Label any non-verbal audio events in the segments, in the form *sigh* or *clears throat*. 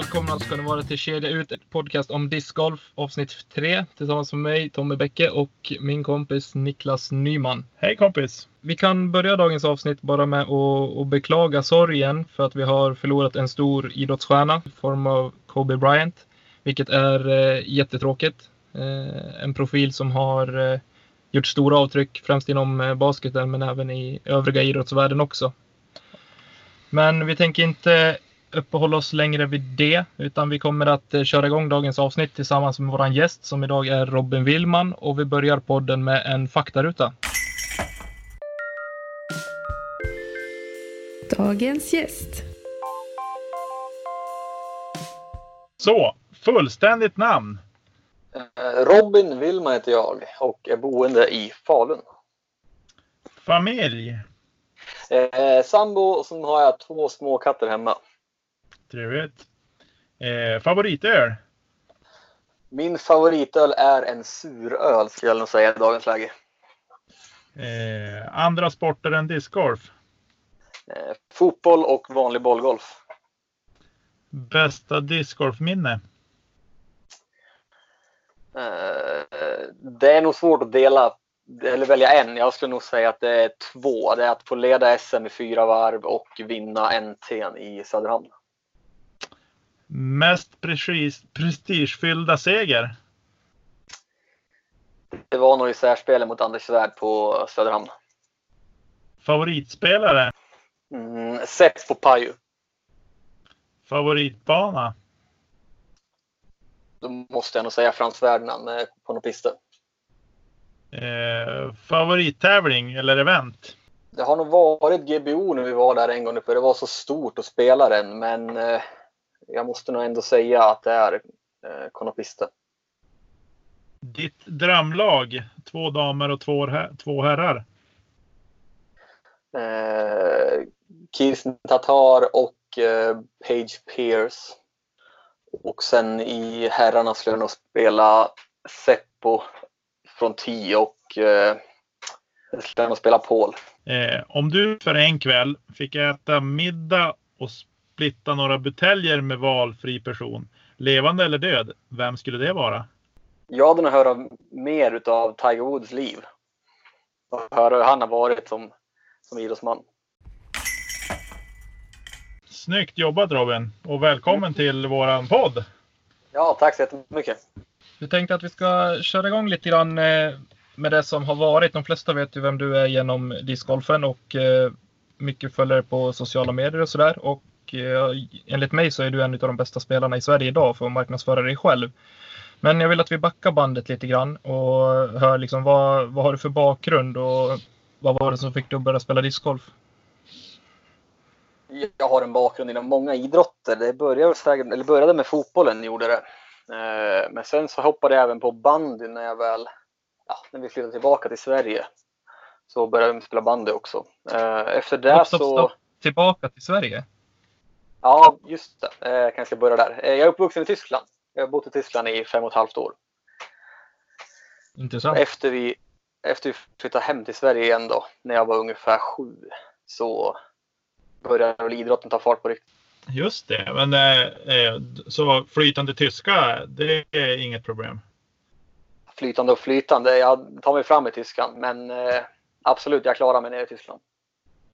Välkomna ska ni vara till Kedja Ut, ett podcast om discgolf avsnitt 3 tillsammans med mig Tommy Bäcke och min kompis Niklas Nyman. Hej kompis! Vi kan börja dagens avsnitt bara med att, beklaga sorgen för att vi har förlorat en stor idrottsstjärna i form av Kobe Bryant. Vilket är eh, jättetråkigt. Eh, en profil som har eh, gjort stora avtryck främst inom eh, basketen men även i övriga idrottsvärlden också. Men vi tänker inte uppehålla oss längre vid det, utan vi kommer att eh, köra igång dagens avsnitt tillsammans med vår gäst som idag är Robin Willman och vi börjar podden med en faktaruta. Dagens gäst. Så, fullständigt namn. Eh, Robin Willman heter jag och är boende i Falun. Familj. Eh, sambo och så har jag två små katter hemma. Trevligt. Eh, favoritöl. Min favoritöl är en suröl skulle jag nog säga i dagens läge. Eh, andra sporter än discgolf. Eh, fotboll och vanlig bollgolf. Bästa discgolfminne. Eh, det är nog svårt att dela eller välja en. Jag skulle nog säga att det är två. Det är att få leda SM i fyra varv och vinna NT i Söderhamn. Mest prestigefyllda seger. Det var nog i särspelet mot Anders Svärd på Söderhamn. Favoritspelare. Mm, Seppo Paju. Favoritbana. Då måste jag nog säga Frans Ferdinand med på pister. Eh, favorittävling eller event. Det har nog varit GBO när vi var där en gång för det var så stort att spela den. Men eh, jag måste nog ändå säga att det är eh, Konopiste. Ditt drömlag. Två damer och två, her- två herrar. Eh, Kirsten Tatar och eh, Paige Pierce. Och sen i herrarna skulle jag nog spela Seppo från 10 och eh, jag skulle nog spela Paul. Eh, om du för en kväll fick äta middag och splitta några buteljer med valfri person, levande eller död, vem skulle det vara? Jag hade nog höra mer utav Tiger Woods liv. Och höra hur han har varit som, som idrottsman. Snyggt jobbat Robin och välkommen till våran podd. Ja, tack så jättemycket. Vi tänkte att vi ska köra igång lite grann eh, med det som har varit. De flesta vet ju vem du är genom discgolfen och eh, mycket följer på sociala medier och sådär. Och eh, enligt mig så är du en av de bästa spelarna i Sverige idag för att marknadsföra dig själv. Men jag vill att vi backar bandet lite grann och hör liksom vad, vad har du för bakgrund och vad var det som fick dig att börja spela discgolf? Jag har en bakgrund inom många idrotter. Det började, eller började med fotbollen, gjorde det. Eh, Men sen så hoppade jag även på bandy när jag väl, ja, när vi flyttade tillbaka till Sverige. Så började jag spela bandy också. Eh, Efter det Stopp, stopp, så... stopp. Tillbaka till Sverige? Ja, just det. Eh, Jag kanske ska börja där. Eh, Jag är uppvuxen i Tyskland. Jag har bott i Tyskland i fem och ett halvt år. Intressant. Efter vi, efter vi flyttade hem till Sverige igen då, när jag var ungefär sju, så började väl idrotten ta fart på riktigt. Just det, men eh, eh, så flytande tyska, det är inget problem. Flytande och flytande. Jag tar mig fram i tyskan, men eh, absolut, jag klarar mig nere i Tyskland.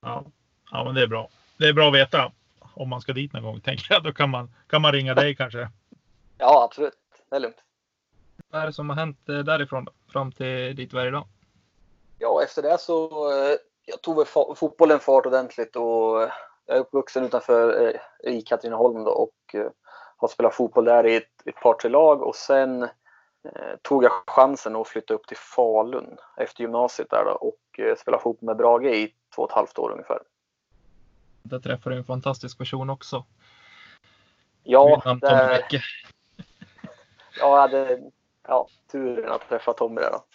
Ja. ja, men det är bra. Det är bra att veta om man ska dit någon gång, *laughs* tänker jag. Då kan man, kan man ringa dig kanske. Ja, absolut. Det är lugnt. Vad är det som har hänt eh, därifrån då, fram till dit vi är idag? Ja, efter det så eh, jag tog väl fotbollen fart ordentligt och eh, Jag är uppvuxen utanför i Katrineholm då och har spelat fotboll där i ett, ett par, tre lag och sen eh, tog jag chansen att flytta upp till Falun efter gymnasiet där då och eh, spela fotboll med Brage i två och ett halvt år ungefär. Där träffade du en fantastisk person också. Ja, där, *laughs* ja, jag hade ja, turen att träffa Tommy där då.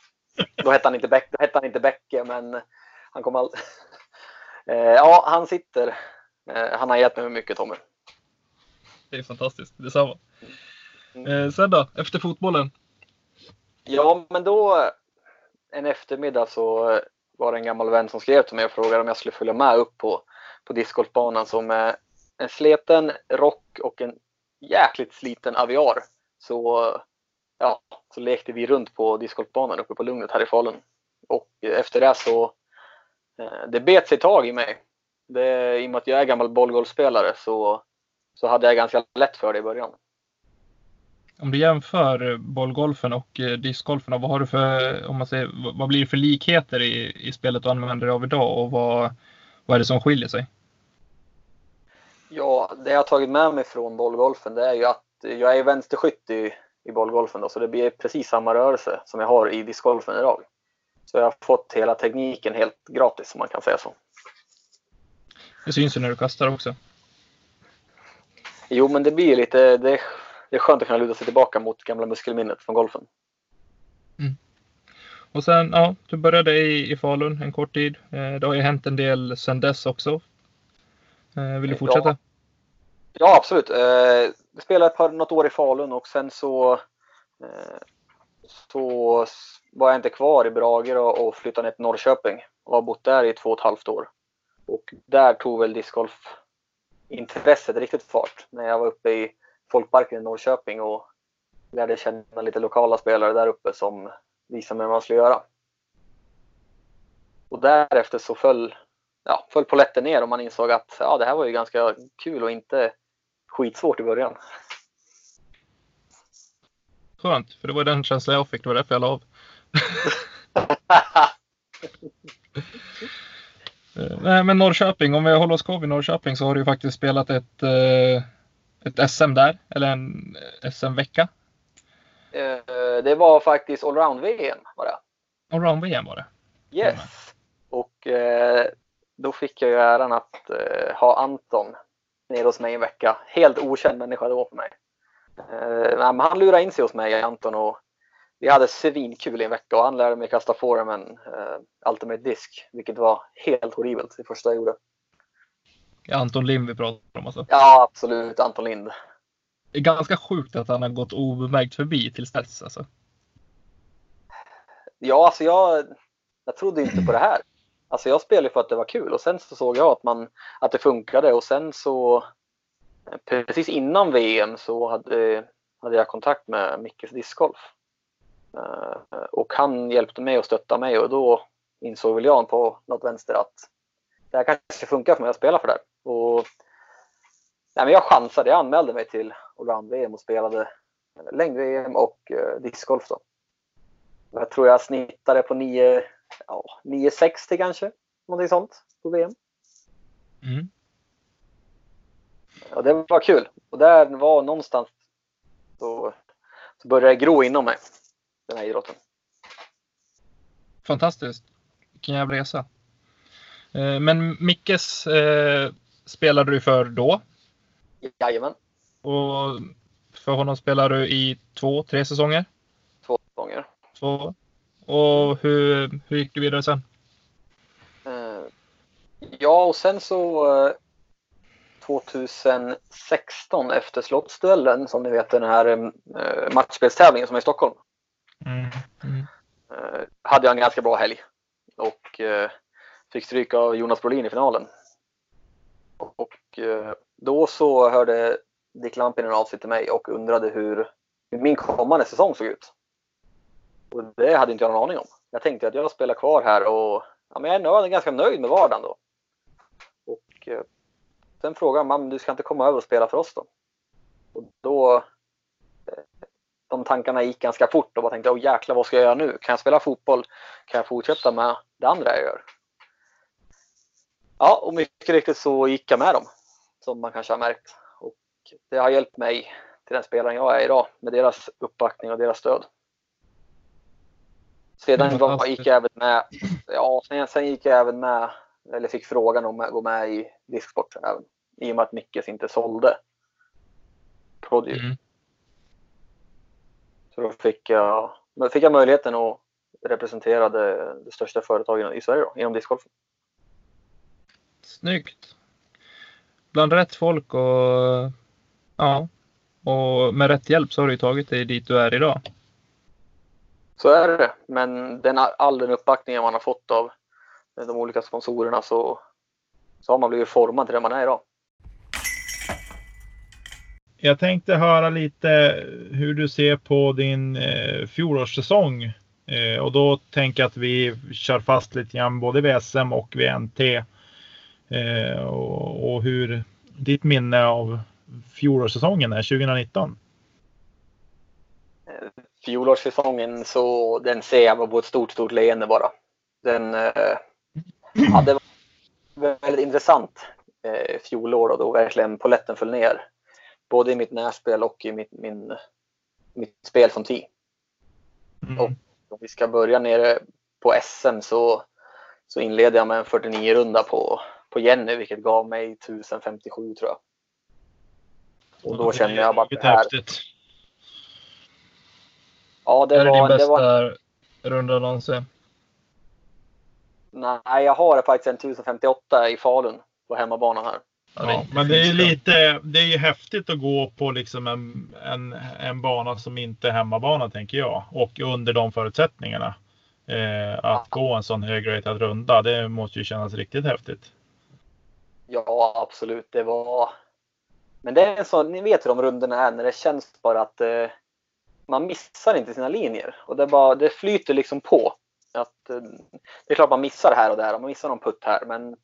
Då hette han inte Bäcke, då hette han inte Bäcke men han kom all... *laughs* Eh, ja, han sitter. Eh, Han har gett mig mycket Tommy. Det är fantastiskt. Detsamma. Mm. Eh, sen då, efter fotbollen? Ja, men då en eftermiddag så var det en gammal vän som skrev till mig och frågade om jag skulle följa med upp på, på discgolfbanan som är en sleten rock och en jäkligt sliten aviar. Så, ja, så lekte vi runt på discgolfbanan uppe på Lugnet här i Falun. Och efter det så eh, det bet sig tag i mig. Det, I och med att jag är gammal bollgolfspelare så, så hade jag ganska lätt för det i början. Om du jämför bollgolfen och eh, discgolfen, vad har du för, om man säger, vad- vad blir det för likheter i, i spelet du använder dig av idag och vad, vad är det som skiljer sig? Ja, det jag har tagit med mig från bollgolfen det är ju att jag är vänsterskytt i, i bollgolfen då, så det blir precis samma rörelse som jag har i discgolfen idag. Så jag har fått hela tekniken helt gratis om man kan säga så. Det syns ju när du kastar också. Jo, men det blir lite, det, det är skönt att kunna luta sig tillbaka mot gamla muskelminnet från golfen. Och sen, ja, du började i, i Falun en kort tid. Eh, det har ju hänt en del sen dess också. Eh, vill du Ja. fortsätta? Ja, absolut. Eh, jag spelade ett par, något år i Falun och sen så, så var jag inte kvar i Brage då och flyttade ner till Norrköping och har bott där i två och ett halvt år. Och där tog väl discgolf-intresset riktigt fart när jag var uppe i folkparken i Norrköping och lärde känna lite lokala spelare där uppe som visade mig vad man skulle göra. Och därefter så föll, ja, föll polletten ner och man insåg att ja, det här var ju ganska kul och inte skitsvårt i början. Skönt, för det var den känslan jag fick. Det var därför jag la av. Eh, *laughs* Nej, men Norrköping, om vi håller oss kvar vid Norrköping så har du ju faktiskt spelat ett, eh, ett SM där, eller en SM-vecka. Eh, det var faktiskt allround-VM var det. Allround-VM var det. Yes. Och eh, då fick jag ju äran att eh, ha Anton nere hos mig en vecka. Helt okänd människa då för mig. Men han lurade in sig hos mig, Anton, och vi hade svinkul i en vecka och han lärde mig kasta foreman eh, ultimate disk, vilket var helt horribelt det första jag gjorde. Är Anton Lim vi pratar om alltså. Ja, absolut. Anton Lind. Det är ganska sjukt att han har gått obemärkt förbi tills dess alltså. Ja, alltså jag, jag trodde inte på det här. Alltså jag spelade för att det var kul och sen så såg jag att, man, att det funkade och sen så precis innan VM så hade, hade jag kontakt med Mickes discgolf. Eh, och han hjälpte mig och stöttade mig och då insåg väl jag på något vänster att det här kanske funkar för mig att spela för det här. Och, nej, men jag chansade, jag anmälde mig till allround-VM och spelade längd-VM och eh, discgolf då. Jag tror jag snittade på 9, ja, 9,60 kanske. Någonting sånt på VM. Mm. Och det var kul. Och där var någonstans så, så började det gro inom mig. Den här idrotten. Fantastiskt. Vilken jävla resa. Eh, Men Mickes eh, spelade du för då Jajamän. Och för honom spelade du i två, tre säsonger. Två gånger. Två. Och hur, hur gick du vidare sen? Eh, Ja, och sen så eh, 2016 efter Slottsduellen, som ni vet den här eh, matchspelstävlingen som är i Stockholm. Mm. Mm. eh, hade jag en ganska bra helg. Och eh, fick stryk av Jonas Brolin i finalen. Och eh, då så hörde Dick Lampinen av sig till mig och undrade hur, min kommande säsong såg ut. Och det hade inte jag någon aning om. Jag tänkte att jag spelar kvar här och ja, men jag är nöjd, ganska nöjd med vardagen då. Och eh, sen frågade han, du ska inte komma över och spela för oss då? Och då eh, de tankarna gick ganska fort och bara tänkte, åh jäklar vad ska jag göra nu? Kan jag spela fotboll? Kan jag fortsätta med det andra jag gör? Ja, och mycket riktigt så gick jag med dem. Som man kanske har märkt. Det har hjälpt mig till den spelaren jag är idag med deras uppbackning och deras stöd. Sedan var, gick jag även med, ja, sen, sen gick jag även med, eller fick frågan om att gå med i disksport även. I och med att Mickes inte sålde Prodigy. Mm. Så då fick jag, fick jag möjligheten att representera det, det största företaget i Sverige då, inom discgolfen. Snyggt. Bland rätt folk och ja, och med rätt hjälp så har du ju tagit dig dit du är idag. Så är det. Men den, all den uppbackningen man har fått av de olika sponsorerna så, så har man blivit formad till det man är idag. Jag tänkte höra lite hur du ser på din eh, fjolårssäsong. Eh, och då tänker jag att vi kör fast lite grann både vid SM och vid NT. Eh, och, och hur ditt minne av fjolårssäsongen är 2019. Fjolårssäsongen så den ser jag på ett stort, stort leende bara. Den, eh, ja, det var väldigt intressant eh, fjolår och då verkligen poletten föll ner. Både i mitt närspel och i mitt, min, mitt spel från 10. Mm. Och om vi ska börja nere på SM så, så inledde jag med en 49-runda på, på Jenny vilket gav mig 1057 tror jag. Och då kände jag bara att det här, häftigt. ja, Det det är din var, det bästa var, runda någonsin. nej jag har faktiskt en 1058 i Falun på hemmabanan här. Ja, Ja, men det är lite, det är ju häftigt att gå på liksom en, en, en bana som inte är hemmabana tänker jag. Och under de förutsättningarna. Eh, att gå en sån högratad runda, det måste ju kännas riktigt häftigt. Ja, absolut. Det var... Men det är sån, ni vet hur de rundorna är när det känns bara att eh, man missar inte sina linjer. Och det, bara, det flyter liksom på. Att, eh, det är klart man missar här och där, man missar någon putt här, men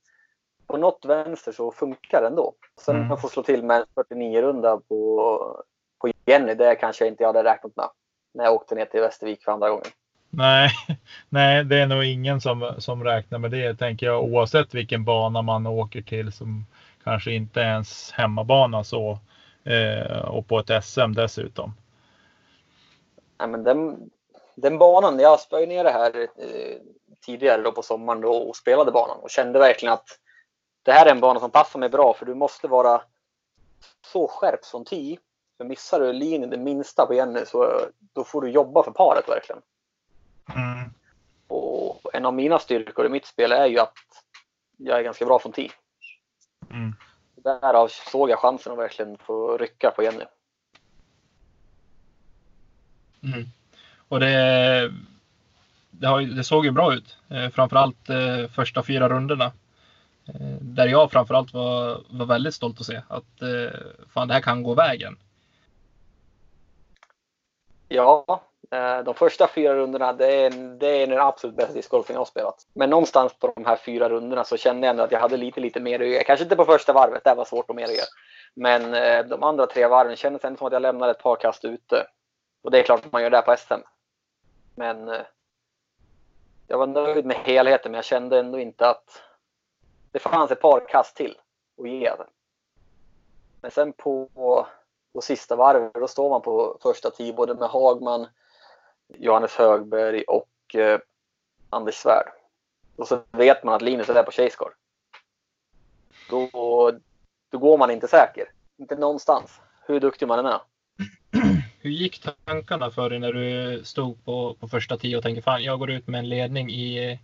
på något vänster så funkar det ändå. Sen Mm. att få slå till med en 49-runda på, på Jenny, det kanske jag inte hade räknat med. När jag åkte ner till Västervik för andra gången. Nej, *laughs* nej, det är nog ingen som, som räknar med det tänker jag oavsett vilken bana man åker till som kanske inte ens hemmabana så. Eh, och på ett SM dessutom. Nej, men den, den banan, jag spöade ner det här eh, tidigare då på sommaren då och spelade banan och kände verkligen att det här är en bana som passar mig bra för du måste vara så skärpt som 10. För missar du linjen det minsta på Jenny så då får du jobba för paret verkligen. Mm. Och en av mina styrkor i mitt spel är ju att jag är ganska bra från 10. Mm. Därav såg jag chansen att verkligen få rycka på Jenny. Mm. Och det, det, har, det såg ju bra ut. Eh, framförallt eh, första fyra rundorna. Eh, där jag framförallt var, var väldigt stolt att se att fan det här kan gå vägen. Ja, Eh, de första fyra rundorna det är, det är den absolut bästa discgolfen jag har spelat. Men någonstans på de här fyra rundorna så kände jag ändå att jag hade lite, lite mer att ge. Kanske inte på första varvet, det var svårt att mer att ge. Men eh, de andra tre varven kändes ändå som att jag lämnade ett par kast ute. Och det är klart att man gör det på SM. Men eh, jag var nöjd med helheten, men jag kände ändå inte att det fanns ett par kast till att ge. Men sen på, på sista varvet, då står man på första tee både med Hagman, Johannes Högberg och eh, Anders Svärd. Och så vet man att Linus är på Tjejskor. Då, då går man inte säker. Inte någonstans. Hur duktig man än är. *clears throat* Hur gick tankarna för dig när du stod på, på första tio och tänkte fan jag går ut med en ledning i,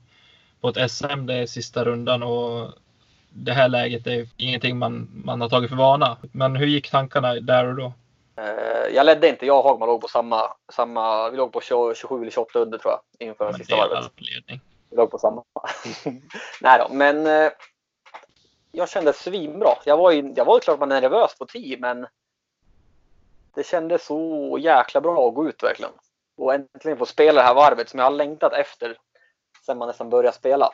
på ett SM, det är sista rundan och det här läget är ingenting man, man har tagit för vana. Men hur gick tankarna där och då? Eh, jag ledde inte. Jag och Hagman låg på samma, samma vi låg på 20, 27 eller 28 under tror jag. Inför sista varvet. Vi låg på samma. *laughs* Nej då, men eh, jag kände svinbra. Jag var ju, jag var ju klart man är nervös på 10, men det kändes så jäkla bra att gå ut verkligen. Och äntligen få spela det här varvet som jag har längtat efter sen man nästan började spela.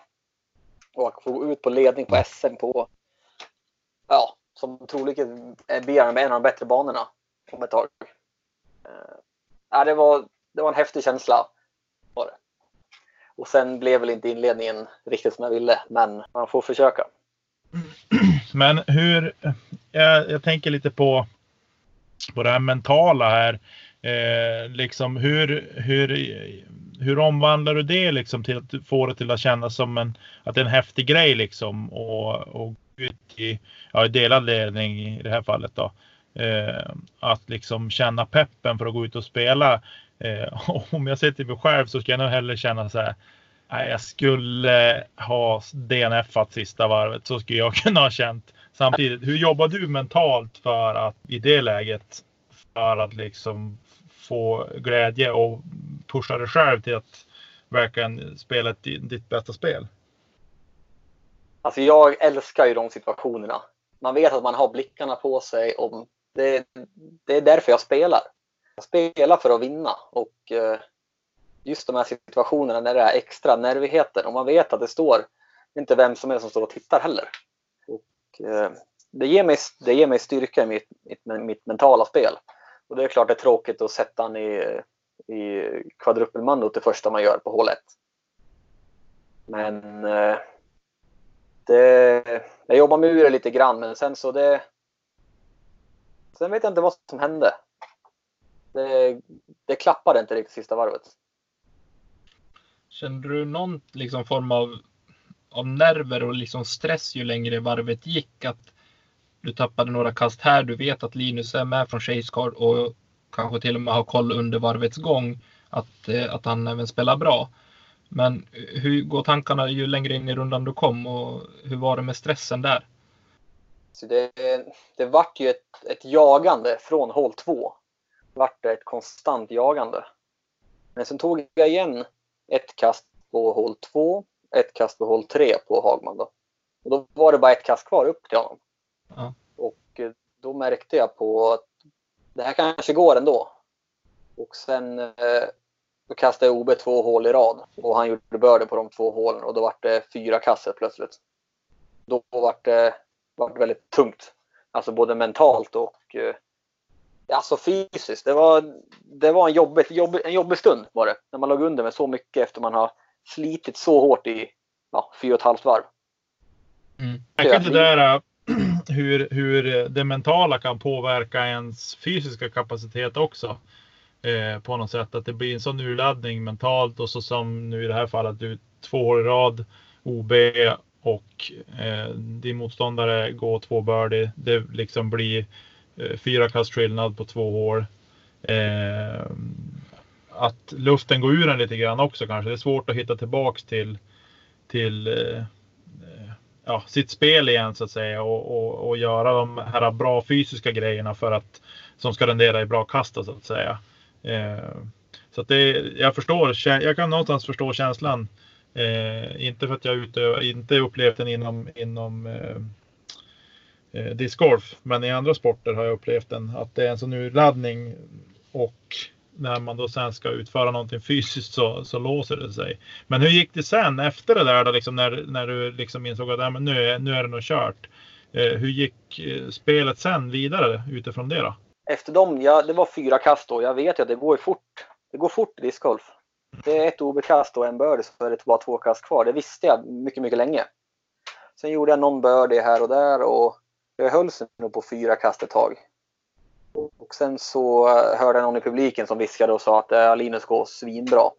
Och att få gå ut på ledning på SM på, ja, som troligen blir en av de bättre banorna om ett tag. Eh, det, var, det var en häftig känsla. Var det. Och sen blev väl inte inledningen riktigt som jag ville, men man får försöka. *clears throat* Men hur, jag, jag tänker lite på, på det här mentala här. Eh, liksom hur, hur, hur omvandlar du det liksom till att få det till att kännas som en, att det är en häftig grej liksom och, och ut i, ja, i delad ledning i det här fallet då. Eh, att liksom känna peppen för att gå ut och spela. Eh, *laughs* om jag ser till mig själv så ska jag nog hellre känna så här. Nej, jag skulle ha DNFat sista varvet. Så skulle jag *laughs* kunna ha känt. Samtidigt, hur jobbar du mentalt för att i det läget för att liksom få glädje och pusha dig själv till att verkligen spela ditt bästa spel? Alltså jag älskar ju de situationerna. Man vet att man har blickarna på sig. Och det, det är därför jag spelar. Jag spelar för att vinna. Och eh, just de här situationerna när det är extra nervigheten och man vet att det står inte vem som är som står och tittar heller. Och, eh, det, ger mig, det ger mig styrka i mitt, mitt, mitt mentala spel. Och det är klart det är tråkigt att sätta han i, i kvadrupelmandot det första man gör på hål 1. Men eh, det, jag jobbar med ur det lite grann men sen så det... Sen vet jag inte vad som hände. Det, det klappade inte riktigt sista varvet. Kände du någon liksom form av, av nerver och liksom stress ju längre varvet gick? Att du tappade några kast här. Du vet att Linus är med från Chasecard och kanske till och med har koll under varvets gång att, eh, att han även spelar bra. Men hur går tankarna ju längre in i rundan du kom och hur var det med stressen där? Så det, det vart ju ett, ett jagande från hål 2. vart det ett konstant jagande. Men sen tog jag igen ett kast på hål 2, ett kast på hål 3 på Hagman. Då. Och då var det bara ett kast kvar upp till honom. Ja. Och eh, då märkte jag på att det här kanske går ändå. Och sen eh, då kastade jag OB två hål i rad och han gjorde börde på de två hålen och då var det fyra kasser plötsligt. Då var det, var det väldigt tungt. Alltså både mentalt och eh, alltså fysiskt. Det var, det var en, jobbig, jobbig, en jobbig stund var det. När man låg under med så mycket efter man har slitit så hårt i ja, fyra och ett halvt varv. Mm. Jag det där äh, hur, hur det mentala kan påverka ens fysiska kapacitet också. Eh, på något sätt att det blir en sån urladdning mentalt och så som nu i det här fallet du två år i rad OB och eh, din motståndare går två birdie. Det liksom blir Eh, fyra kast skillnad på två hål. Eh, att luften går ur en lite grann också kanske. Det är svårt att hitta tillbaks till, till eh, eh ja, sitt spel igen så att säga och, och, och, göra de här bra fysiska grejerna för att som ska rendera i bra kast så att säga. Eh, så att det, jag förstår, jag kan någonstans förstå känslan. Eh, inte för att jag utövar, inte upplevt den inom, inom eh, eh discgolf. Men i andra sporter har jag upplevt den att det är en sån urladdning och när man då sen ska utföra någonting fysiskt så, så låser det sig. Men hur gick det sen efter det där då, liksom när, när du liksom insåg att äh, nu, är, nu är det nog kört? Eh, hur gick eh, spelet sen vidare utifrån det då? Efter dem, ja, det var fyra kast då. Jag vet ju att det går fort. Det går fort i discgolf. Det är ett OB-kast och en birdie så är det bara två kast kvar. Det visste jag mycket, mycket länge. Sen gjorde jag någon birdie här och där och jag höll sig nog på fyra kast ett tag. Och sen så hörde jag någon i publiken som viskade och sa att äh, Linus går svinbra.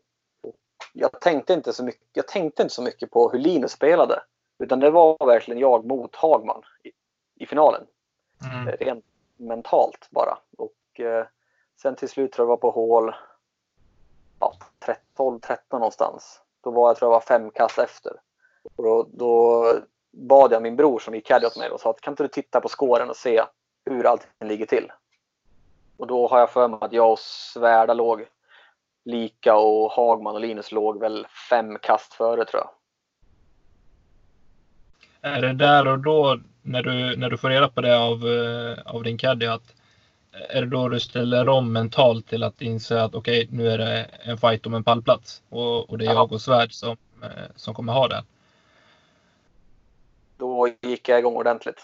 Jag tänkte, inte så mycket, jag tänkte inte så mycket på hur Linus spelade. Utan det var verkligen jag mot Hagman i, i finalen. Mm. Rent mentalt bara. Och eh, sen till slut tror jag var på hål ja, 12-13 någonstans. Då var jag tror jag var fem kast efter. Och då, då bad jag min bror som gick caddy åt mig och sa att kan inte du titta på skåren och se hur allting ligger till. Och då har jag för mig att jag och Svärda låg lika och Hagman och Linus låg väl fem kast före tror jag. Är det där och då när du, när du får reda på det av, eh, av din caddy att är det då du ställer om mentalt till att inse att okej, okay, nu är det en fight om en pallplats och, och det är jag och Svärd som, eh, som kommer ha det? då gick jag igång ordentligt.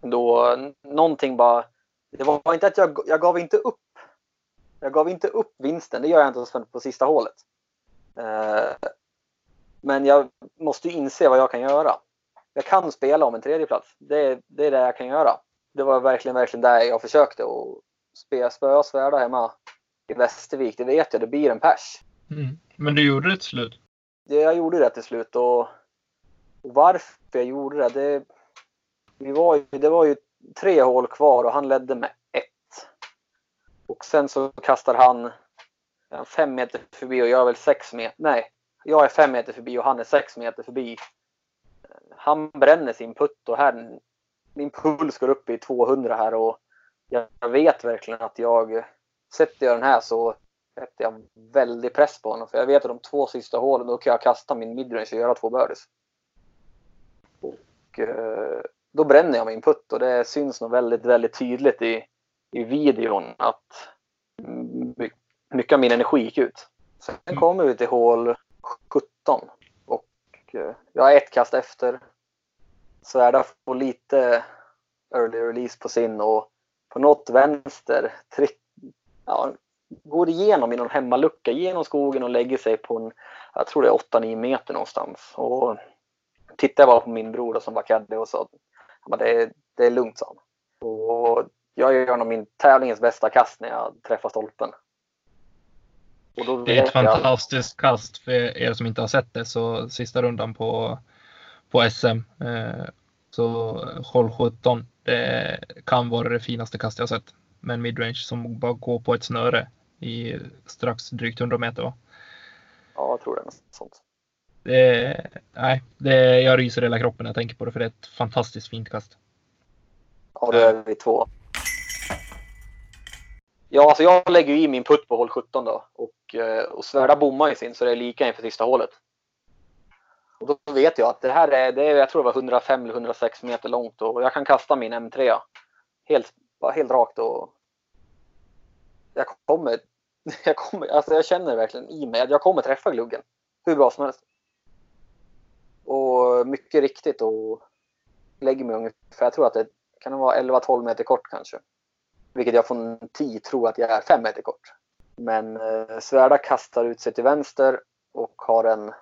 Då, någonting bara, det var inte att jag, jag gav inte upp. Jag gav inte upp vinsten, det gör jag inte på sista hålet. Eh, men jag måste inse vad jag kan göra. jag kan spela om en tredjeplats. Det, det är det jag kan göra. Det var verkligen, verkligen där jag försökte. Och spela spöa Svärda hemma i Västervik, det vet jag, det blir en pers. Mm. Men du gjorde det till slut? Det, jag gjorde det till slut och, och varför jag gjorde det, det, vi var ju, det var ju tre hål kvar och han ledde med ett. Och sen så kastar han fem meter förbi och jag är väl sex meter, nej, jag är fem meter förbi och han är sex meter förbi. Han bränner sin putt och här, min puls går upp i 200 här och jag vet verkligen att jag, sätter jag den här så sätter jag väldigt press på honom. För jag vet att de två sista hålen då kan jag kasta min midrange och göra två birdies. Och eh, då bränner jag min putt och det syns nog väldigt, väldigt tydligt i, i videon att mycket av min energi gick ut. Sen mm. kommer vi till hål 17 och eh, jag har ett kast efter. Svärda får lite early release på sin och på något vänster trick, ja, går igenom i någon hemmalucka genom skogen och lägger sig på en, jag tror det är 8-9 meter någonstans. Och tittade bara på min bror som var caddy och sa att det, det är lugnt sa han. Och jag gör nog min tävlingens bästa kast när jag träffar stolpen. det är ett fantastiskt jag... kast för er som inte har sett det. Så sista rundan på, på SM. Eh, så håll 17. Det kan vara det finaste kast jag sett. Med en midrange som bara går på ett snöre i strax drygt 100 meter va? Ja, jag tror det är något sånt. Det, nej, det, jag ryser hela kroppen när jag tänker på det för det är ett fantastiskt fint kast. Ja, då är vi två. Ja, alltså jag lägger i min putt på hål 17 då och, eh, och Svärda bommar ju sin så det är lika inför sista hålet. Och då vet jag att det här är, det är jag tror det var 105 eller 106 meter långt och jag kan kasta min M3 helt, helt rakt och jag kommer, *laughs* jag kommer, alltså jag känner verkligen i mig att jag kommer träffa gluggen hur bra som helst. Och mycket riktigt och lägger mig ungefär, jag tror att det kan vara 11-12 meter kort kanske. Vilket jag från 10 tror att jag är 5 meter kort. Men eh, Svärda kastar ut sig till vänster och har en,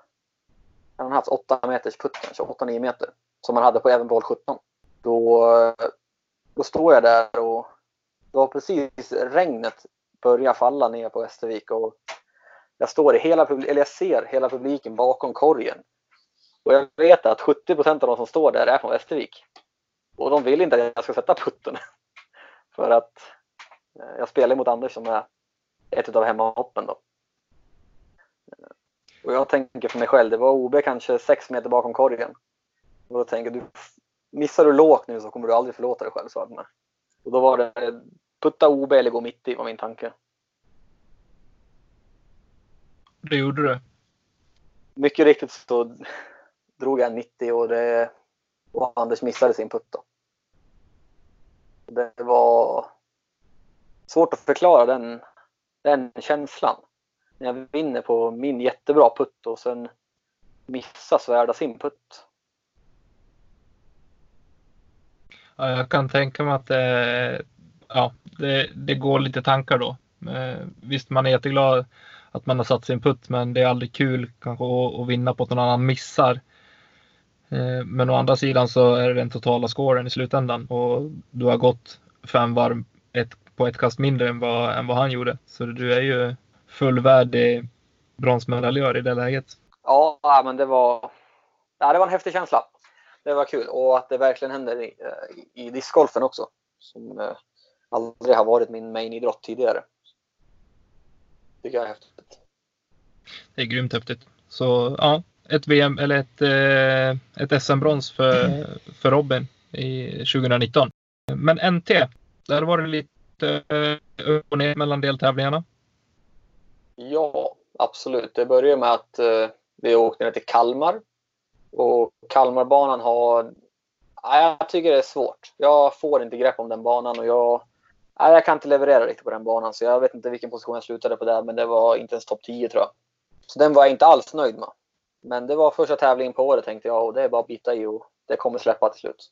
han har haft 8 meters putt kanske, 8-9 meter. Som han hade på även boll 17. Då, då står jag där och det var precis regnet började falla ner på Västervik och jag står i hela eller jag ser hela publiken bakom korgen och jag vet att 70 procent av de som står där är från Västervik. Och de vill inte att jag ska sätta putten. *laughs* För att eh, jag spelar mot Anders som är ett av hemmahoppen då. Och jag tänker för mig själv, det var OB kanske sex meter bakom korgen. Och då tänker du, missar du lågt nu så kommer du aldrig förlåta dig själv, sa jag Och då var det putta OB eller gå mitt i var min tanke. Det gjorde du? Mycket riktigt så drog jag 90 och, det, och Anders missade sin putt då. Det var svårt att förklara den, den känslan. När jag vinner på min jättebra putt och sen missar Svärda sin putt. Ja, jag kan tänka mig att det, ja, det, det går lite tankar då. Eh, visst, man är jätteglad att man har satt sin putt, men det är aldrig kul kanske att, att vinna på att någon annan missar. Eh, men å andra sidan så är det den totala scoren i slutändan och du har gått fem varv ett, på ett kast mindre än vad, än vad han gjorde. Så du är ju fullvärdig bronsmedaljör i det läget. Ja, men det var, ja, det var en häftig känsla. Det var kul och att det verkligen händer i, i discgolfen också. Som eh, aldrig har varit min main-idrott tidigare. Tycker jag är häftigt. Det är grymt häftigt. Så ja, ett VM eller ett, eh, ett SM-brons för, för Robin i 2019. Men NT, där var det lite eh, upp och ner mellan deltävlingarna. Ja, absolut. Det började med att eh, vi åkte ner till Kalmar. Och Kalmarbanan har... Ja, jag tycker det är svårt. Jag får inte grepp om den banan och jag... Ja, jag kan inte leverera riktigt på den banan. Så jag vet inte vilken position jag slutade på där, men det var inte ens topp 10 tror jag. Så den var jag inte alls nöjd med. Men det var första tävlingen på året tänkte jag och det är bara att bita i och det kommer släppa till slut.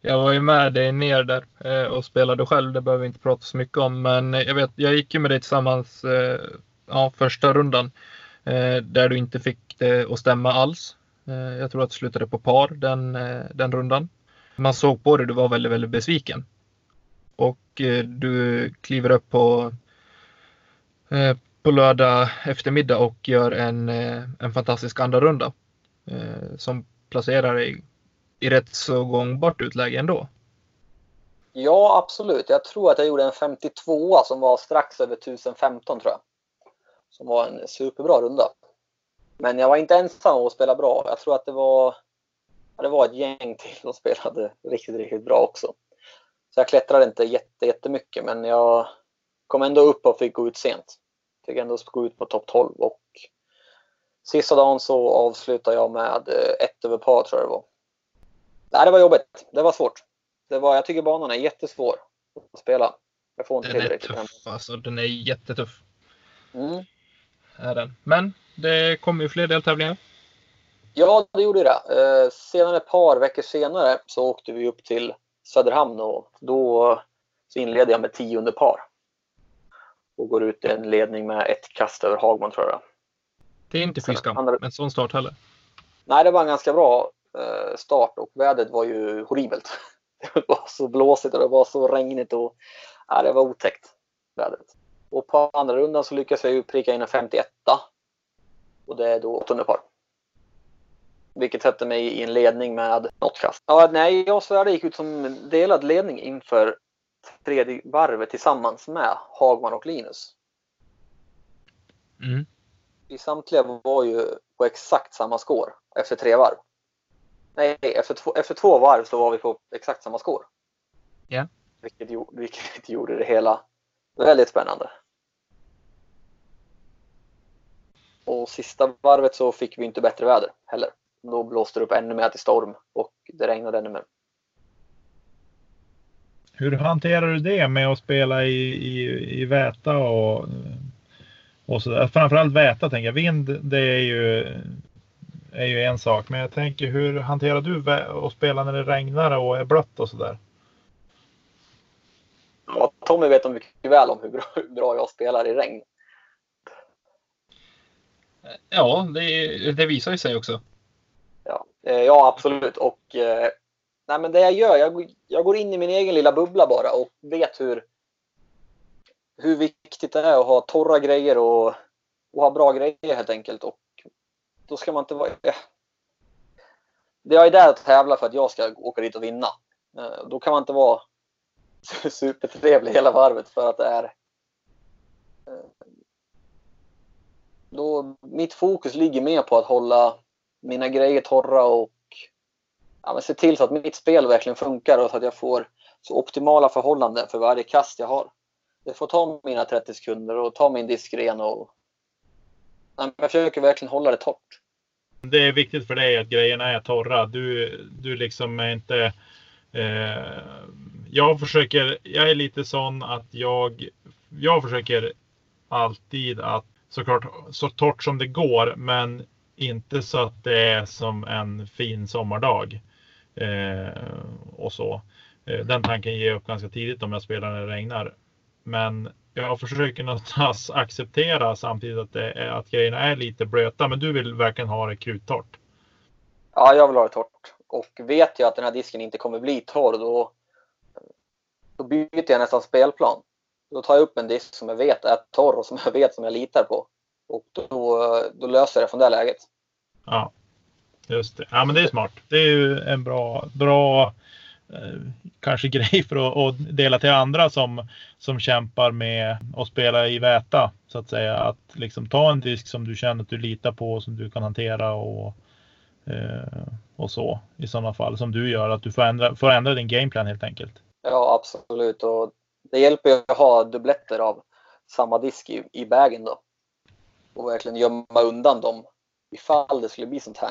Jag var ju med dig ner där eh, och spelade själv. Det behöver vi inte prata så mycket om, men jag vet, jag gick ju med dig tillsammans eh, ja, första rundan eh, där du inte fick det att stämma alls. Eh, jag tror att du slutade på par den, eh, den rundan. Man såg på dig, du var väldigt, väldigt besviken. Och eh, du kliver upp på, eh, på lördag eftermiddag och gör en, eh, en fantastisk andra runda eh, som placerar dig i rätt så gångbart utläge ändå. Ja, absolut. Jag tror att jag gjorde en 52 som var strax över 1015 tror jag. Som var en superbra runda. Men jag var inte ensam om att spela bra. Jag tror att det var, det var ett gäng till som spelade riktigt, riktigt bra också. Så jag klättrade inte jätte, jättemycket, men jag kom ändå upp och fick gå ut sent. Fick ändå gå ut på topp 12 och sista dagen så avslutade jag med ett över par tror jag det var. Nej, det var jobbigt. Det var svårt. Det var, jag tycker banan är jättesvår att spela. Jag får inte den är tuff alltså. Den är jättetuff. Mm. Är den. Men det kommer ju fler deltävlingar. Ja, det gjorde det. Eh, sedan ett par veckor senare så åkte vi upp till Söderhamn och då så inledde jag med tionde par. Och går ut i en ledning med ett kast över Hagman tror jag. Det är inte fy skam med en sån start heller. Nej, det var en ganska bra start och vädret var ju horribelt. *laughs* Det var så blåsigt och det var så regnigt och ja, det var otäckt vädret. Och på andra rundan så lyckas jag ju pricka in en 51 och det är då åttonde par. Vilket sätter mig i en ledning med något kast. Ja, nej, jag och Sverige gick ut som delad ledning inför tredje varvet tillsammans med Hagman och Linus. Mm. Vi samtliga var ju på exakt samma score efter tre varv. Nej, efter två, efter två varv så var vi på exakt samma score. Ja. Yeah. Vilket, vilket gjorde det hela väldigt spännande. Och sista varvet så fick vi inte bättre väder heller. Då blåste det upp ännu mer till storm och det regnade ännu mer. Hur hanterar du det med att spela i, i, i väta och, och så Framförallt väta tänker jag. Vind det är ju, är ju en sak. Men jag tänker hur hanterar du att spela när det regnar och är blött och sådär? Ja, Tommy vet mycket väl om hur bra, *laughs* hur bra jag spelar i regn. Ja, det, det visar ju sig också. Ja, eh, ja absolut. Och eh, nej, men det jag gör, jag, jag går in i min egen lilla bubbla bara och vet hur, hur viktigt det är att ha torra grejer och, och ha bra grejer helt enkelt. Och då ska man inte vara... Jag är där att tävla för att jag ska åka dit och vinna. Eh, då kan man inte vara supertrevlig hela varvet för att det är eh, då, mitt fokus ligger mer på att hålla mina grejer torra och ja, men se till så att mitt spel verkligen funkar och så att jag får så optimala förhållanden för varje kast jag har. Det får ta mina 30 sekunder och ta min diskren och jag försöker verkligen hålla det torrt. Det är viktigt för dig att grejerna är torra. Du, du liksom är inte... Eh, jag försöker, jag är lite sån att jag, jag försöker alltid att såklart så torrt som det går, men inte så att det är som en fin sommardag. Eh, och så. Eh, den tanken ger jag upp ganska tidigt om jag spelar när det regnar. Men jag försöker någonstans *laughs* acceptera samtidigt att, det är, att grejerna är lite blöta. Men du vill verkligen ha det kruttorrt? Ja, jag vill ha det torrt. Och vet jag att den här disken inte kommer bli torr då, då byter jag nästan spelplan. Då tar jag upp en disk som jag vet är torr och som jag vet som jag litar på. Och då, då löser jag det från det läget. Ja, just det. Ja, men det är smart. Det är ju en bra, bra Eh, kanske *laughs* grej för att, dela till andra som, som kämpar med att spela i väta. Så att säga. Att liksom ta en disk som du känner att du litar på, som du kan hantera och, eh, och så i sådana fall. Som du gör, att du får ändra, får ändra din gameplan helt enkelt. Ja, absolut. Och det hjälper ju att ha dubbletter av samma disk i, i bagen då. Och verkligen gömma undan dem ifall det skulle bli sånt här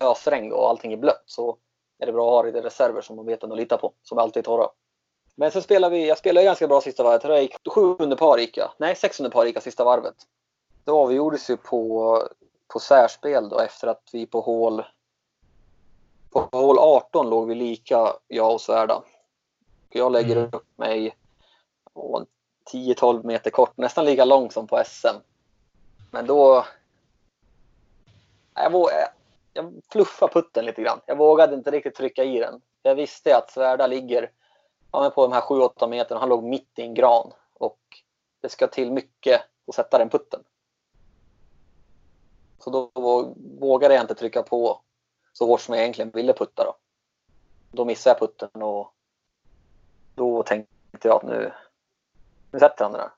ösregn och allting är blött så är det bra att ha lite reserver som man vet att lita på, som alltid är torra. Men sen spelar vi, jag spelade ganska bra sista varvet. Jag gick sjuunde par gick jag. Nej, sexunde par gick jag sista varvet. Det avgjordes ju på, på särspel då efter att vi på hål på hål 18 låg vi lika, jag och Svärda. Jag lägger mm. upp mig 10-12 meter kort, nästan lika lång som på SM. Men då, Jag, jag fluffade putten lite grann. Jag vågade inte riktigt trycka i den. Jag visste att Svärda ligger ja, på de här 7-8 meterna. Han låg mitt i en gran och det ska till mycket att sätta den putten. Så då vågade jag inte trycka på så hårt som jag egentligen ville putta. Då, då missade jag putten och då tänkte jag att nu, nu sätter han den där.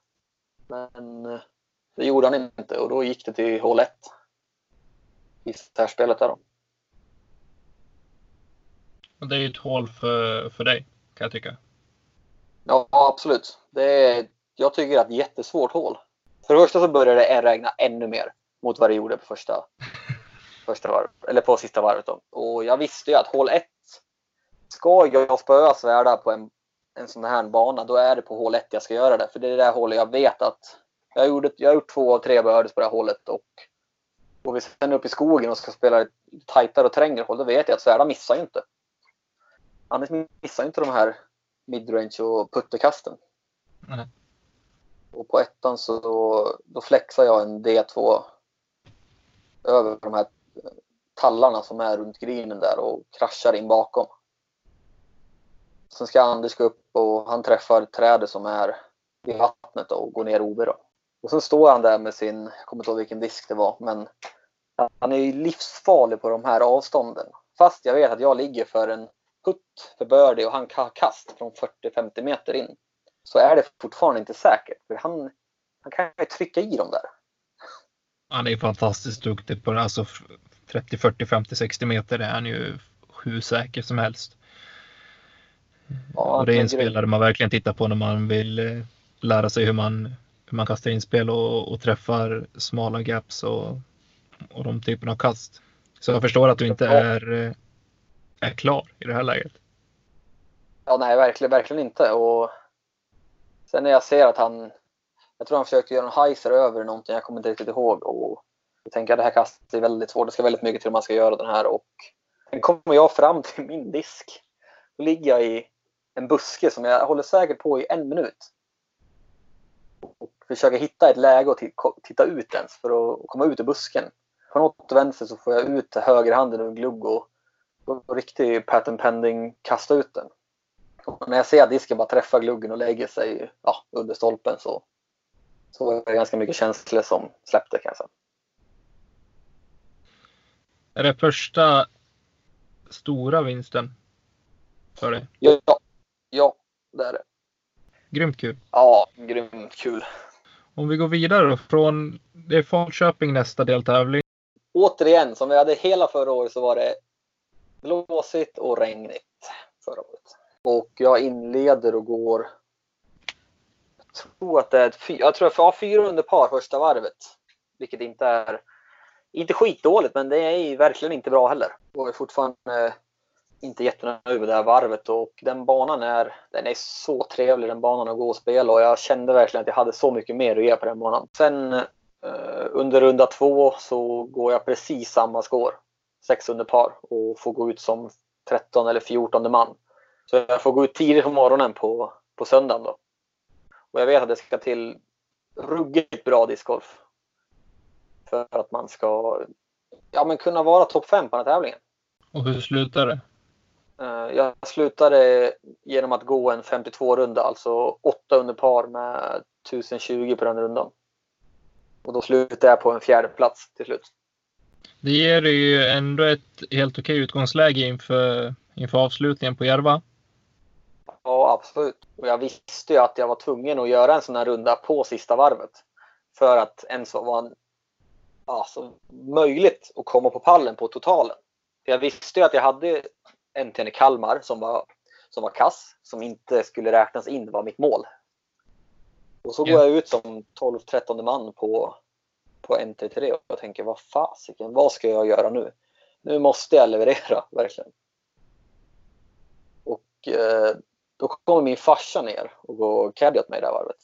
Men det gjorde han inte och då gick det till hål 1 i särspelet där då. Det är ju ett hål för, för dig kan jag tycka. Ja, absolut. Det är, jag tycker att det är ett jättesvårt hål. För det första så började det regna ännu mer mot vad det gjorde på första, *laughs* första varv, eller på sista varvet. Då. Och jag visste ju att hål 1 ska jag spöa Svärda på en, en sån här bana, då är det på hål 1 jag ska göra det. För det är det där hålet jag vet att jag, gjorde, jag har gjort två av tre birdies på det här hålet och går vi sen upp i skogen och ska spela tajtare och trängre hål, då vet jag att Svärda missar ju inte. Anders missar inte de här midrange och putterkasten. Mm. Och på ettan så då, då flexar jag en D2 över de här tallarna som är runt grinen där och kraschar in bakom. Sen ska Anders gå upp och han träffar trädet som är vid vattnet och går ner OB då. Och sen står han där med sin, jag kommer inte ihåg vilken disk det var, men han är ju livsfarlig på de här avstånden. Fast jag vet att jag ligger för en putt för birdie och han kan kast från 40-50 meter in. Så är det fortfarande inte säkert. För han, han kan ju trycka i dem där. Han är fantastiskt duktig på det. Alltså 30, 40, 50, 60 meter är han ju hur säker som helst. Ja, och det är en spelare man verkligen tittar på när man vill eh, lära sig hur man, man kastar inspel och, och träffar smala gaps och, och de typerna av kast. Så jag förstår att du inte är, eh, är klar i det här läget. Ja, nej, verkligen, verkligen inte. Och sen när jag ser att han, jag tror han försökte göra en heiser över någonting, jag kommer inte riktigt ihåg. Och jag tänker att det här kastet är väldigt svårt, det ska väldigt mycket till om man ska göra den här. Och sen kommer jag fram till min disk. Då ligger jag i en buske som jag håller säkert på i en minut. Och försöker hitta ett läge och titta ut ens för att komma ut ur busken. På något vänster så får jag ut högerhanden ur en glugg och, och riktig pattern pending kasta ut den. Och när jag ser att disken bara träffar gluggen och lägger sig ja, under stolpen så, så var det ganska mycket känslor som släppte kan jag säga. Är det första stora vinsten för dig? Ja, ja det är det. Grymt kul. Ja, grymt kul. Om vi går vidare då från, det är Falköping nästa deltävling. Återigen, som vi hade hela förra året så var det blåsigt och regnigt förra året. Och jag inleder och går, jag tror att det är, ett, jag tror jag fyra under par första varvet. Vilket inte är, inte skitdåligt men det är verkligen inte bra heller. Och är fortfarande inte jättenöjd med det här varvet och den banan är, den är så trevlig den banan att gå och spela och jag kände verkligen att jag hade så mycket mer att ge på den banan. Sen eh, under runda två så går jag precis samma score, sex under par och får gå ut som 13 eller 14 man. Så jag får gå ut tidigt på morgonen på, på söndagen då. Och jag vet att det ska till ruggigt bra discgolf. För att man ska ja, men kunna vara topp 5 på den här tävlingen. Och hur slutar det? Eh, jag slutade genom att gå en 52-runda, alltså 8 under par med 1020 på den rundan. Och då slutade jag på en fjärde plats till slut. Det ger ju ändå ett helt okej utgångsläge inför, inför avslutningen på Järva. Ja, absolut. Och jag visste ju att jag var tvungen att göra en sån här runda på sista varvet. För att ens vara alltså, möjligt att komma på pallen på totalen. Jag visste ju att jag hade NTN i Kalmar som var, som var kass, som inte skulle räknas in var mitt mål. Och så yeah. går jag ut som 12-13 man på, på NT3 och jag tänker vad fasiken, vad ska jag göra nu? Nu måste jag leverera, *laughs* verkligen. Och eh, då kommer min farsa ner och går caddy åt mig det här varvet.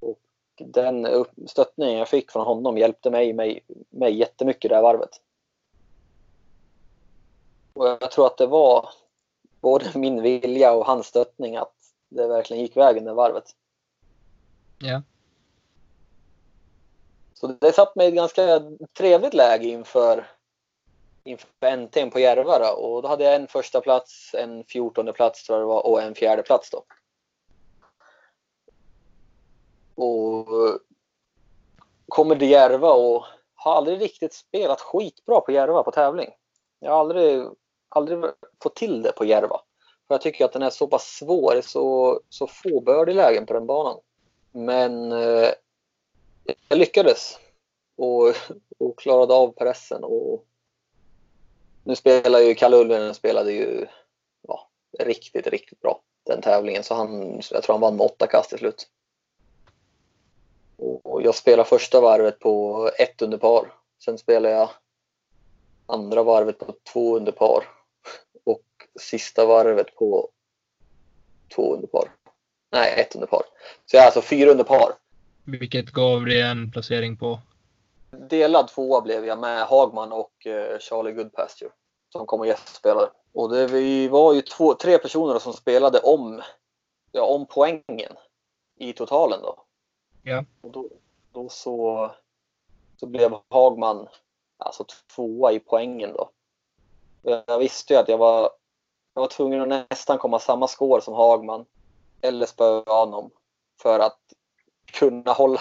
Och den stöttningen jag fick från honom hjälpte mig, mig, mig jättemycket det här varvet. Och jag tror att det var både *laughs* min vilja och hans stöttning att det verkligen gick vägen det varvet. Ja. Så det satt mig i ett ganska trevligt läge inför, inför NT'n på Järva då. och då hade jag en första plats, en fjortonde plats tror jag det var och en fjärde plats då. Och kommer till Järva och har aldrig riktigt spelat skitbra på Järva på tävling. Jag har aldrig, aldrig fått till det på Järva. För jag tycker att den är så pass svår, så, så fåbördig lägen på den banan. Men eh, jag lyckades och, och klarade av pressen. Och nu spelar ju Kalle Ulven spelade ju ja, riktigt, riktigt bra den tävlingen. Så han, jag tror han vann med åtta kast till slut. Och jag spelade första varvet på ett under par. Sen spelade jag andra varvet på två under par. Sista varvet på två under par. Nej, ett under par. Så jag är alltså fyra under par. Vilket gav dig en placering på? Delad tvåa blev jag med Hagman och eh, Charlie Goodpasture som kom och gästspelade. Och det, vi var ju två, tre personer som spelade om, ja, om poängen i totalen då. Ja. Och då, då så, så blev Hagman alltså tvåa i poängen då. Jag visste ju att jag var, jag var tvungen att nästan komma samma score som Hagman eller spöa honom för att kunna hålla,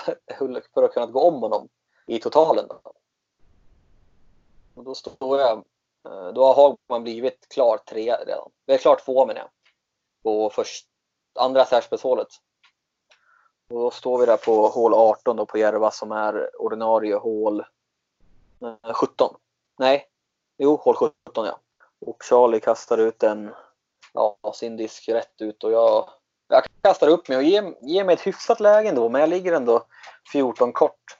för att kunna gå om honom i totalen. Då. Och då står jag, eh, då har Hagman blivit klar tre redan. Det är klart två menar jag. På först, andra särspelshålet. Och då står vi där på hål 18 då på Järva som är ordinarie hål eh, 17. Nej, jo hål 17 ja. Och Charlie kastar ut en, ja, sin disk rätt ut och jag, jag kastar upp mig och ger, ger mig ett hyfsat läge ändå men jag ligger ändå 14 kort.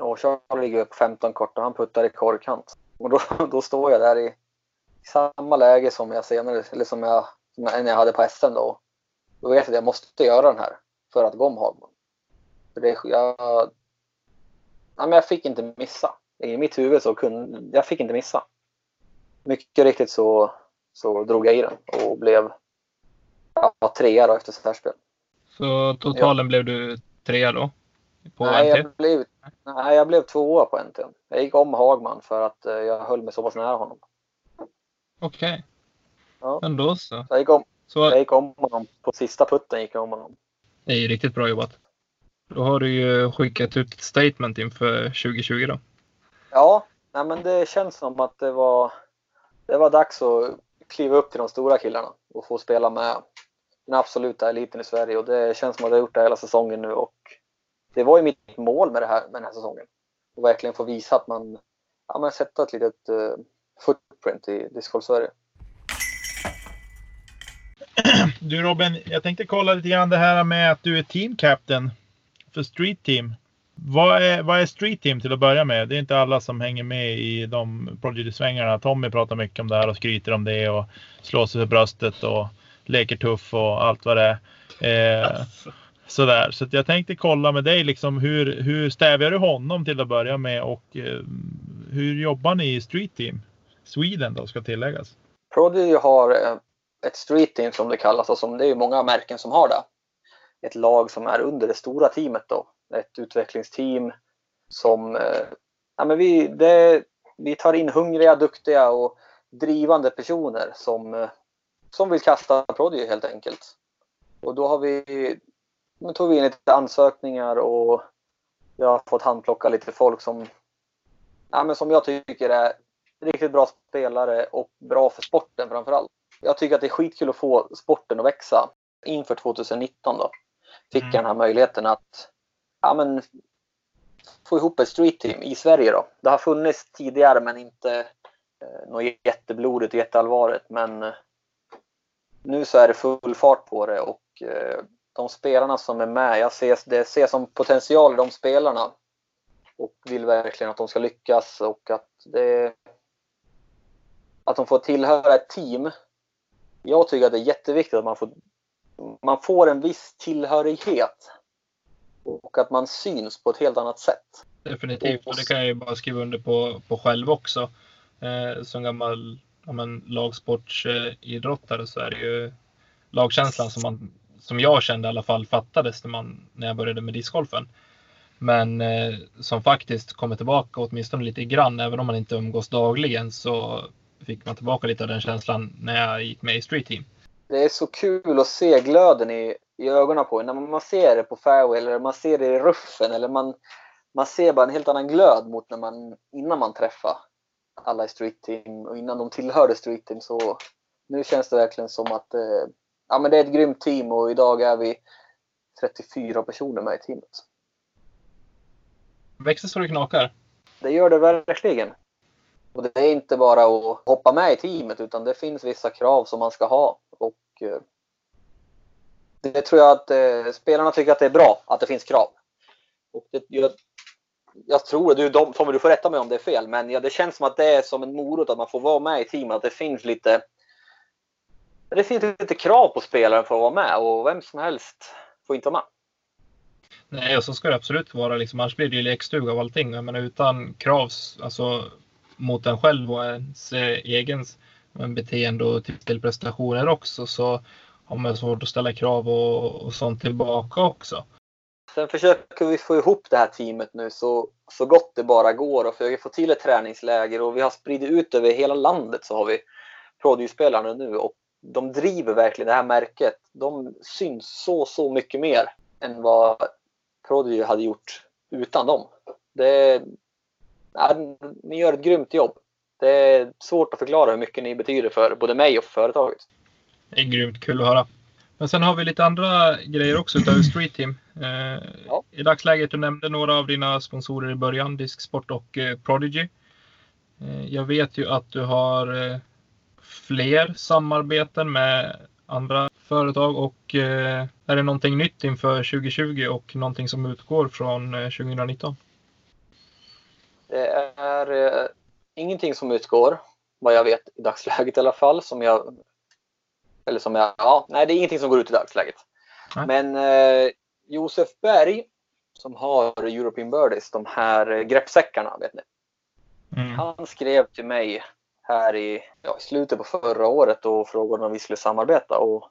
Och Charlie ligger upp 15 kort och han puttar i korkant. Och då, *laughs* då står jag där i samma läge som jag senare, eller som jag, när jag hade på SM då. Då vet jag att jag måste göra den här för att gå om Hagman. För det, jag, ja, men jag fick inte missa. I mitt huvud så kunde jag fick inte missa. Mycket riktigt så, så drog jag i den och blev ja, trea då efter särspel. Så totalen ja. blev du trea då? På nej, NT? Jag blev, nej, jag blev tvåa på NT. Jag gick om Hagman för att eh, jag höll mig så pass nära honom. Okej. Okay. Ja. Men då så. så. Jag gick, om, så... jag gick om honom. På sista putten gick jag om honom. Det är riktigt bra jobbat. Då har du ju skickat ut ett statement inför 2020 då. Ja, nej men det känns som att det var, det var dags att kliva upp till de stora killarna och få spela med den absoluta eliten i Sverige och det känns som att jag har gjort det hela säsongen nu och det var ju mitt mål med, det här, med den här säsongen. Och verkligen få visa att man, ja, men sätta ett litet uh, footprint i discgolf Sverige. Du Robin, jag tänkte kolla lite grann det här med att du är team captain för Street Team. Vad är, vad är Street Team till att börja med? Det är inte alla som hänger med i de Prodigy-svängarna. Tommy pratar mycket om det här och skryter om det och slår sig för bröstet och leker tuff och allt vad det är. Eh, *laughs* sådär. Så jag tänkte kolla med dig liksom hur, hur stävjar du honom till att börja med och eh, hur jobbar ni i Street Team? Sweden då ska tilläggas. Prodigy har eh, ett street team som det kallas och som det är många märken som har det. Ett lag som är under det stora teamet då. Ett utvecklingsteam som, eh, ja men vi, det, vi tar in hungriga, duktiga och drivande personer som, eh, som vill kasta Prodigy helt enkelt. Och då har vi, nu tog vi in lite ansökningar och jag har fått handplocka lite folk som, ja men som jag tycker är riktigt bra spelare och bra för sporten framförallt jag tycker att det är skitkul att få sporten att växa inför 2019 då. Fick mm. jag den här möjligheten att ja, men, få ihop ett street team i Sverige då. Det har funnits tidigare men inte eh, något jätteblodigt och jätteallvarligt. Men eh, nu så är det full fart på det och eh, de spelarna som är med, jag ser det ser som potential i de spelarna. Och vill verkligen att de ska lyckas och att det att de får tillhöra ett team jag tycker att det är jätteviktigt att man får, man får en viss tillhörighet. Och att man syns på ett helt annat sätt. Definitivt, och det kan jag ju bara skriva under på, på själv också. Eh, som gammal ja, men, lagsportsidrottare så är det ju lagkänslan som, man, som jag kände i alla fall fattades när, man, när jag började med discgolfen. Men eh, som faktiskt kommer tillbaka åtminstone lite grann. Även om man inte umgås dagligen så fick man tillbaka lite av den känslan när jag gick med i Street Team. Det är så kul att se glöden i, i ögonen på. När man ser det på fairway eller man ser det i ruffen eller man, man ser bara en helt annan glöd mot när man, innan man träffar alla i Street Team och innan de tillhörde Street Team. Så nu känns det verkligen som att eh, ja, men det är ett grymt team och idag är vi 34 personer med i teamet. Växer så det knakar. Det gör det verkligen. Och det är inte bara att hoppa med i teamet utan det finns vissa krav som man ska ha. Och eh, det tror jag att eh, spelarna tycker att det är bra att det finns krav. Och det, jag, jag tror, du, de, Tommy du får rätta mig om det är fel, men ja, det känns som att det är som en morot att man får vara med i teamet. Att det finns lite det finns lite krav på spelaren för att vara med och vem som helst får inte vara med. Nej, och så ska det absolut vara. Liksom, annars blir det ju lekstuga av allting. Men utan krav alltså, mot en själv och ens eh, egen eh, beteende och till prestationer också så har man svårt att ställa krav och, och sånt tillbaka också. Sen försöker vi få ihop det här teamet nu så, så gott det bara går och försöker få till ett träningsläger och vi har spridit ut över hela landet så har vi Prodigy-spelarna nu och de driver verkligen det här märket. De syns så, så mycket mer än vad Prodigy hade gjort utan dem. Det, ja, ni gör ett grymt jobb. Det är svårt att förklara hur mycket ni betyder för både mig och företaget. Det är grymt kul att höra. Men sen har vi lite andra grejer också utöver Street Team. Eh, ja. I dagsläget, du nämnde några av dina sponsorer i början, Disksport och eh, Prodigy. Eh, jag vet ju att du har eh, fler samarbeten med andra företag och eh, är det någonting nytt inför 2020 och någonting som utgår från 2019? Eh, det är ingenting som utgår, vad jag vet i dagsläget i alla fall, som jag eller som jag, ja, nej det är ingenting som går ut i dagsläget. Nej. Men eh, Josef Berg som har European Birdies, de här greppsäckarna, vet ni. Mm. Han skrev till mig här i, ja, i slutet på förra året och frågade om vi skulle samarbeta. Och,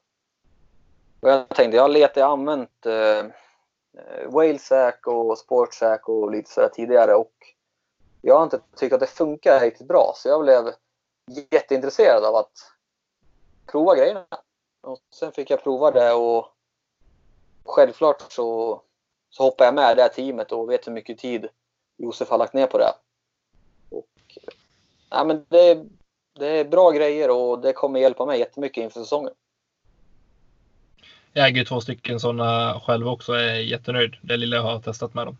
och jag tänkte, jag har letat, jag har använt eh, eh Whalesack och Sportsack och lite sådär tidigare och jag har inte tyckt att det funkar riktigt bra så jag blev jätteintresserad av att prova grejerna. Och sen fick jag prova det och självklart så, så hoppar jag med det här teamet och vet hur mycket tid Josef har lagt ner på det ja, men det, det är bra grejer och det kommer hjälpa mig jättemycket inför säsongen. Jag äger två stycken sådana själv också och är jättenöjd. Det lilla jag har testat med dem.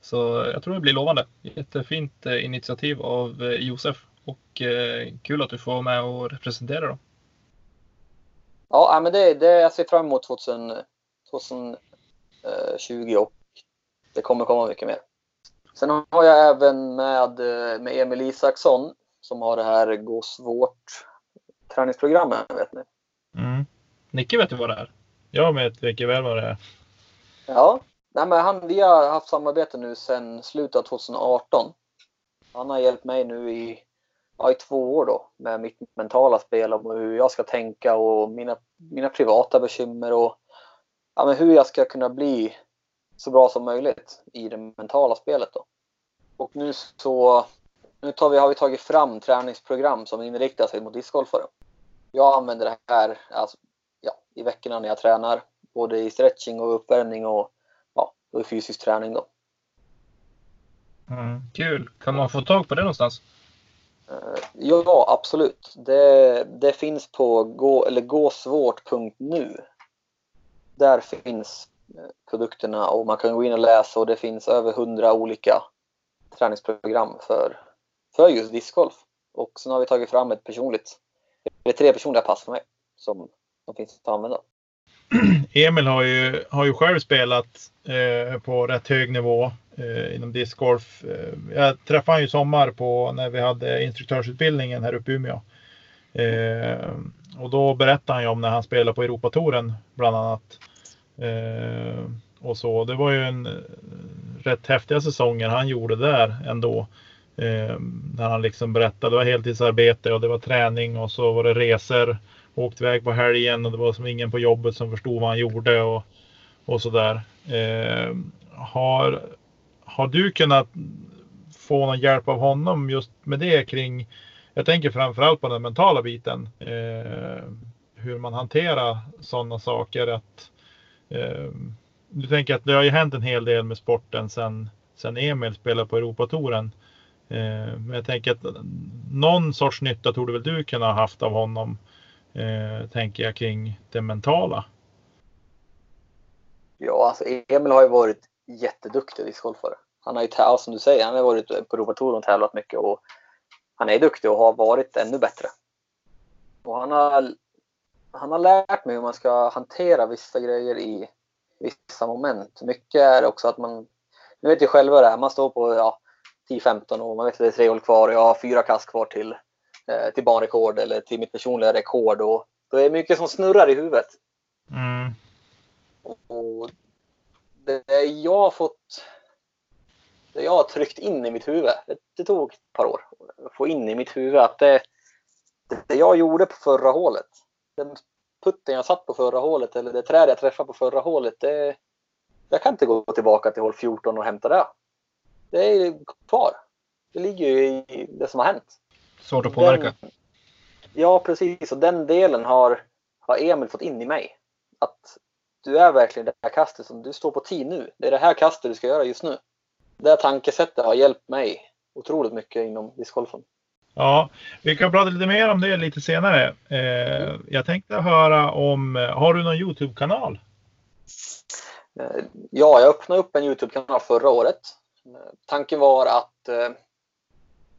Så jag tror det blir lovande. Jättefint eh, initiativ av eh, Josef och eh, kul att du får vara med och representera dem. Ja, men det, det jag ser fram emot 2000, 2020 och det kommer komma mycket mer. Sen har jag även med, med Emil Isaksson som har det här Gå svårt träningsprogrammet, vet ni. Mm. Nicke vet du vad det är? Jag vet mycket väl vad det är. Ja, Nej, men han, vi har haft samarbete nu sedan slutet av 2018. Han har hjälpt mig nu i, ja, i två år då med mitt mentala spel och hur jag ska tänka och mina, mina privata bekymmer och ja, men hur jag ska kunna bli så bra som möjligt i det mentala spelet. Då. Och nu så nu tar vi, har vi tagit fram träningsprogram som inriktar sig mot discgolfare. Jag använder det här alltså, ja, i veckorna när jag tränar, både i stretching och uppvärmning och, ja, och i fysisk träning. Då. Mm, kul! Kan man få tag på det någonstans? Eh, ja, absolut. Det, det finns på gå, eller gåsvårt.nu. Där finns eh, produkterna och man kan gå in och läsa och det finns över hundra olika träningsprogram för för just discgolf. Och sen har vi tagit fram ett personligt, eller tre personliga pass för mig som, som finns att använda. *clears throat* Emil har ju, har ju själv spelat eh, på rätt hög nivå eh, inom discgolf. Eh, jag träffade honom i sommar på när vi hade instruktörsutbildningen här uppe i Umeå. Eh, och då berättade han ju om när han spelade på Europatouren bland annat. Eh, och så. Det var ju en eh, rätt häftiga säsonger han gjorde där ändå. Eh, när han liksom berättade, det var heltidsarbete och det var träning och så var det resor. Åkte iväg på helgen och det var som ingen på jobbet som förstod vad han gjorde och, och sådär. Eh, har har du kunnat få någon hjälp av honom just med det kring, jag tänker framförallt på den mentala biten, eh, hur man hanterar sådana saker. att eh, Du tänker att det har ju hänt en hel del med sporten sen, sen Emil spelade på Europatouren. Eh, men jag tänker att någon sorts nytta torde väl du kunna ha haft av honom, eh, tänker jag kring det mentala. Ja, alltså Emil har ju varit jätteduktig discgolfare. Han har ju tävlat, som du säger, han har varit på Europatouren och tävlat mycket och han är duktig och har varit ännu bättre. Och han har, han har lärt mig hur man ska hantera vissa grejer i vissa moment. Mycket är också att man, nu vet ju själva det här, man står på ja, 10-15 och man vet att det är tre hål kvar och jag har fyra kast kvar till, eh, till banrekord eller till mitt personliga rekord. Och då är det mycket som snurrar i huvudet. Mm. Och det jag har fått jag har tryckt in i mitt huvud, det, det tog ett par år att få in i mitt huvud att det, det jag gjorde på förra hålet, den putten jag satt på förra hålet eller det träd jag träffade på förra hålet, det, jag kan inte gå tillbaka till hål 14 och hämta det. Det är kvar. Det ligger ju i det som har hänt. Svårt att påverka. Den, ja, precis. Och den delen har, har Emil fått in i mig. Att du är verkligen det här kastet som du står på tid nu. Det är det här kastet du ska göra just nu. Det tankesättet har hjälpt mig otroligt mycket inom discgolfen. Ja, vi kan prata lite mer om det lite senare. Eh, jag tänkte höra om, har du någon Youtube-kanal? Eh, ja, jag öppnade upp en Youtube-kanal förra året. Eh, tanken var att, eh,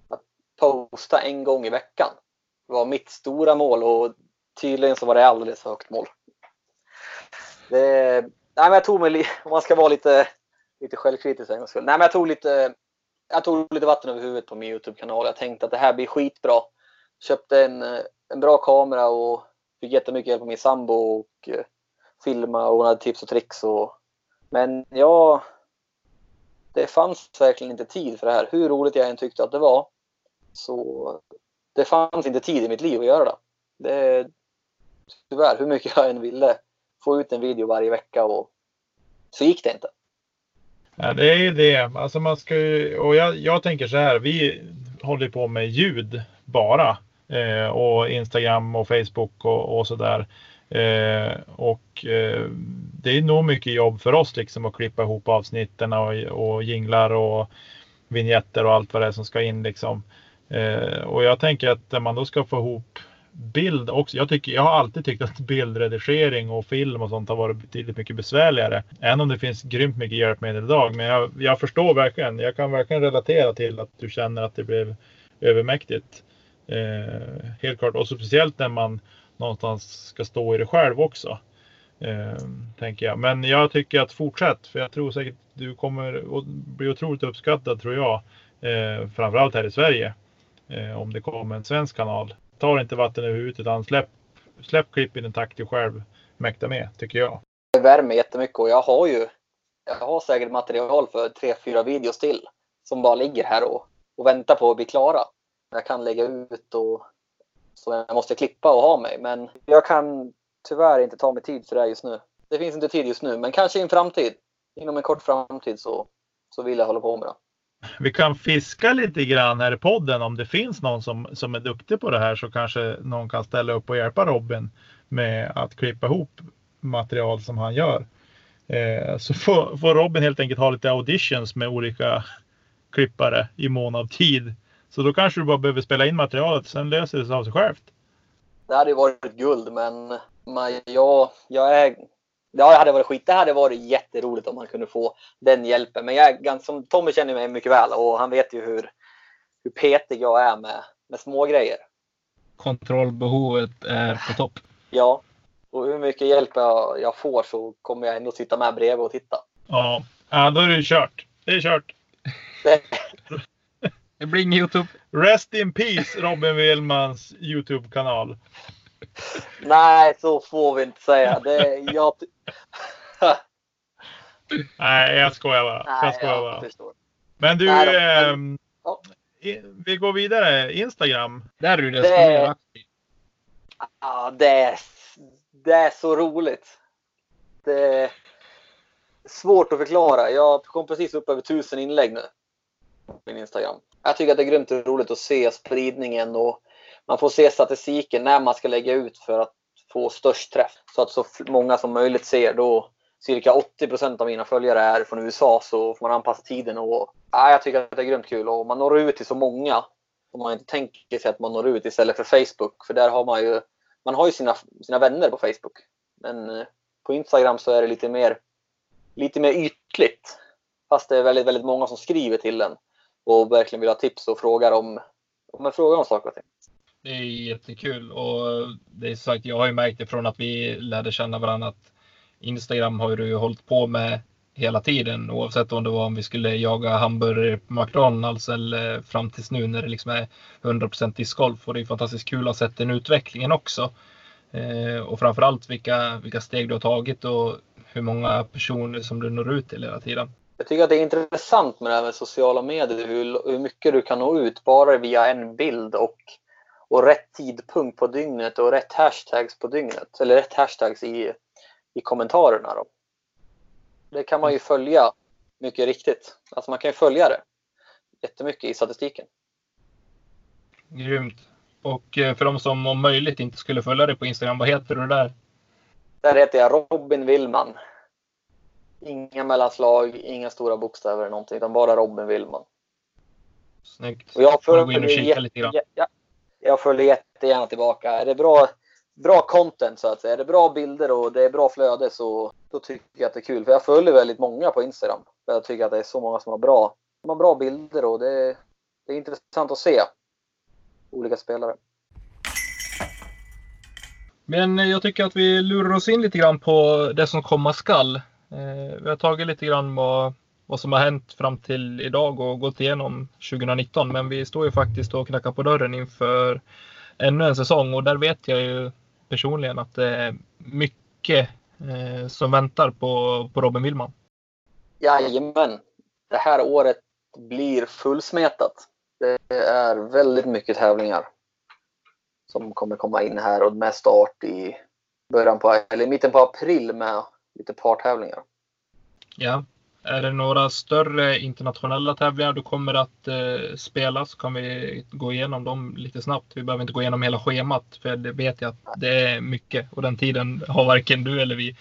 att posta en gång i veckan. Det var mitt stora mål och tydligen så var det alldeles för högt mål. Det, nej, men jag tog mig, *laughs* om man ska vara lite, lite självkritisk en gångs skull. Nej, men jag tog lite, jag tog lite vatten över huvudet på min Youtube-kanal. Jag tänkte att det här blir skitbra. Köpte en, eh, en bra kamera och fick jättemycket hjälp av min sambo och eh, filma och hon hade tips och tricks. Och, men ja, det fanns verkligen inte tid för det här. Hur roligt jag än tyckte att det var. Så det fanns inte tid i mitt liv att göra det. det tyvärr, hur mycket jag än ville få ut en video varje vecka och så gick det inte. Ja, det är ju det. Alltså man ska ju, och jag, jag tänker så här. Vi håller på med ljud bara. Eh, och Instagram och Facebook och, och sådär. Eh, och eh, det är nog mycket jobb för oss liksom att klippa ihop avsnitten och, och jinglar och vignetter och allt vad det är som ska in liksom. Eh, och jag tänker att när man då ska få ihop bild också. Jag, tycker, jag har alltid tyckt att bildredigering och film och sånt har varit betydligt mycket besvärligare. Även om det finns grymt mycket hjälpmedel idag. Men jag, jag förstår verkligen. Jag kan verkligen relatera till att du känner att det blev övermäktigt. Eh, helt klart. Och speciellt när man någonstans ska stå i det själv också. Eh, tänker jag. Men jag tycker att fortsätt. För jag tror säkert du kommer bli otroligt uppskattad tror jag. Eh, framförallt här i Sverige. Eh, om det kommer en svensk kanal tar inte vatten över huvudet utan släpp, släpp klippen i den takt du själv mäktar med, tycker jag. Det värmer jättemycket och jag har ju jag har säkert material för tre, fyra videos till som bara ligger här och, och väntar på att bli klara. Jag kan lägga ut och så jag måste klippa och ha mig. Men jag kan tyvärr inte ta mig tid för det här just nu. Det finns inte tid just nu, men kanske i en framtid. Inom en kort framtid så, så vill jag hålla på med det vi kan fiska lite grann här i podden. Om det finns någon som, som är duktig på det här så kanske någon kan ställa upp och hjälpa Robin med att klippa ihop material som han gör. Eh, så får, får, Robin helt enkelt ha lite auditions med olika klippare i mån av tid. Så då kanske du bara behöver spela in materialet, sen löser det sig av sig självt. Det hade ju varit guld, men man, jag, jag är det hade varit skit. Det hade varit jätteroligt om man kunde få den hjälpen. Men jag, som Tommy känner mig mycket väl och han vet ju hur, hur petig jag är med, med små grejer. Kontrollbehovet är på topp. Ja, och hur mycket hjälp jag, jag får så kommer jag ändå sitta med bredvid och titta. Ja, ja då är det kört. Det är kört. *laughs* det blir ingen Youtube. Rest in peace Robin Willmans Youtube-kanal. Nej, så får vi inte säga. Det, jag... *laughs* Nej, jag skojar bara. Nej, jag skojar bara. Men du, Nej, eh, ja. vi går vidare. Instagram. Där är du desto mer aktiv. Ja, det är, det är så roligt. Det, svårt att förklara. Jag kom precis upp över tusen inlägg nu på min Instagram. Jag tycker att det är grymt roligt att se spridningen och man får se statistiken när man ska lägga ut för att få störst träff. Så att så många som möjligt ser. Då cirka 80 procent av mina följare är från USA så får man anpassa tiden. Och, ja, jag tycker att det är grymt kul och man når ut till så många om man inte tänker sig att man når ut istället för Facebook. För där har man ju, man har ju sina, sina vänner på Facebook. Men eh, på Instagram så är det lite mer, lite mer ytligt. Fast det är väldigt, väldigt många som skriver till en och verkligen vill ha tips och frågar om, om, frågar om saker och ting. Det är jättekul och det är sagt, jag har ju märkt det från att vi lärde känna varandra att Instagram har du ju hållit på med hela tiden oavsett om det var om vi skulle jaga hamburgare på McDonalds eller fram tills nu när det liksom är 100% discgolf och det är fantastiskt kul att ha sett den utvecklingen också. Eh, och framförallt vilka, vilka steg du har tagit och hur många personer som du når ut till hela tiden. Jag tycker att det är intressant med det här med sociala medier, hur, hur mycket du kan nå ut bara via en bild och, och rätt tidpunkt på dygnet och rätt hashtags på dygnet. Eller rätt hashtags i, i kommentarerna. Då. Det kan man ju följa mycket riktigt. Alltså man kan ju följa det jättemycket i statistiken. Grymt. Och eh, för de som om möjligt inte skulle följa dig på Instagram, vad heter du där? Där heter jag Robin Willman. Inga mellanslag, inga stora bokstäver eller någonting, utan bara Robin Willman. Snyggt. Och jag följer, jätte, lite grann. Ja, jag följer jättegärna tillbaka. Är det bra, bra content så att säga, är det bra bilder och det är bra flöde så då tycker jag att det är kul. För jag följer väldigt många på Instagram. Jag tycker att det är så många som har bra, de har bra bilder och det, det är intressant att se olika spelare. Men eh, jag tycker att vi lurar oss in lite grann på det som komma skall. Eh, vi har tagit lite grann vad, vad som har hänt fram till idag och gått igenom 2019. Men vi står ju faktiskt och knackar på dörren inför ännu en säsong och där vet jag ju personligen att det är mycket eh, som väntar på, på Robin Willman. Jajamän. Det här året blir fullsmetat. Det är väldigt mycket tävlingar som kommer komma in här och med start i början på, eller mitten på april med lite partävlingar. Ja. Är det några större internationella tävlingar du kommer att eh, spela så kan vi gå igenom dem lite snabbt. Vi behöver inte gå igenom hela schemat för det vet jag att det är mycket och den tiden har varken du eller vi.